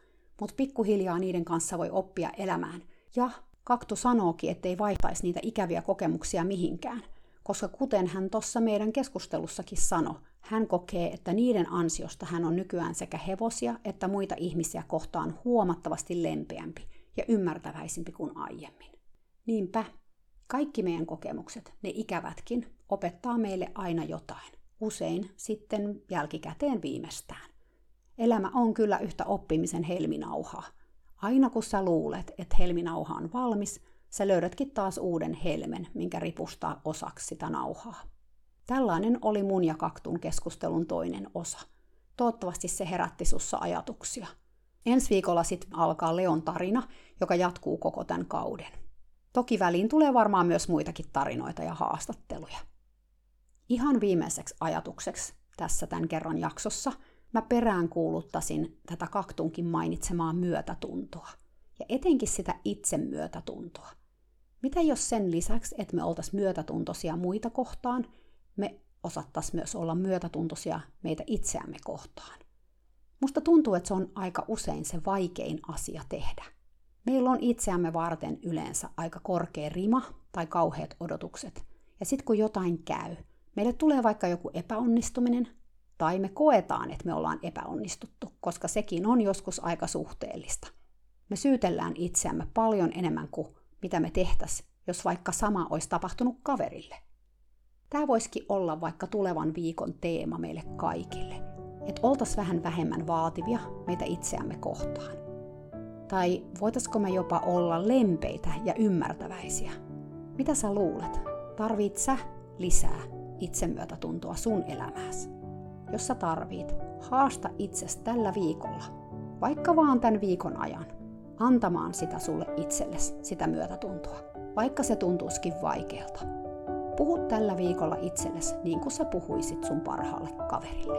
mutta pikkuhiljaa niiden kanssa voi oppia elämään. Ja Kaktu sanookin, ettei vaihtaisi niitä ikäviä kokemuksia mihinkään, koska kuten hän tuossa meidän keskustelussakin sanoi, hän kokee, että niiden ansiosta hän on nykyään sekä hevosia että muita ihmisiä kohtaan huomattavasti lempeämpi ja ymmärtäväisempi kuin aiemmin. Niinpä, kaikki meidän kokemukset, ne ikävätkin, opettaa meille aina jotain. Usein sitten jälkikäteen viimeistään. Elämä on kyllä yhtä oppimisen helminauhaa. Aina kun sä luulet, että helminauha on valmis, sä löydätkin taas uuden helmen, minkä ripustaa osaksi sitä nauhaa. Tällainen oli mun ja Kaktun keskustelun toinen osa. Toivottavasti se herätti sussa ajatuksia. Ensi viikolla sitten alkaa Leon tarina, joka jatkuu koko tämän kauden. Toki väliin tulee varmaan myös muitakin tarinoita ja haastatteluja. Ihan viimeiseksi ajatukseksi tässä tämän kerran jaksossa mä peräänkuuluttasin tätä kaktunkin mainitsemaa myötätuntoa. Ja etenkin sitä itsemyötätuntoa. Mitä jos sen lisäksi, että me oltaisiin myötätuntoisia muita kohtaan, me osattaisiin myös olla myötätuntoisia meitä itseämme kohtaan. Musta tuntuu, että se on aika usein se vaikein asia tehdä. Meillä on itseämme varten yleensä aika korkea rima tai kauheat odotukset. Ja sitten kun jotain käy, meille tulee vaikka joku epäonnistuminen, tai me koetaan, että me ollaan epäonnistuttu, koska sekin on joskus aika suhteellista. Me syytellään itseämme paljon enemmän kuin mitä me tehtäisiin, jos vaikka sama olisi tapahtunut kaverille. Tämä voisikin olla vaikka tulevan viikon teema meille kaikille, että oltaisiin vähän vähemmän vaativia meitä itseämme kohtaan. Tai voitaisiko me jopa olla lempeitä ja ymmärtäväisiä? Mitä sä luulet? Tarvit sä lisää itsemyötätuntoa sun elämääsi? Jos sä tarvit, haasta itses tällä viikolla, vaikka vaan tämän viikon ajan, antamaan sitä sulle itsellesi, sitä myötätuntoa, vaikka se tuntuisikin vaikealta. Puhu tällä viikolla itsellesi niin kuin sä puhuisit sun parhaalle kaverille.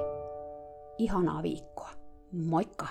Ihanaa viikkoa. Moikka!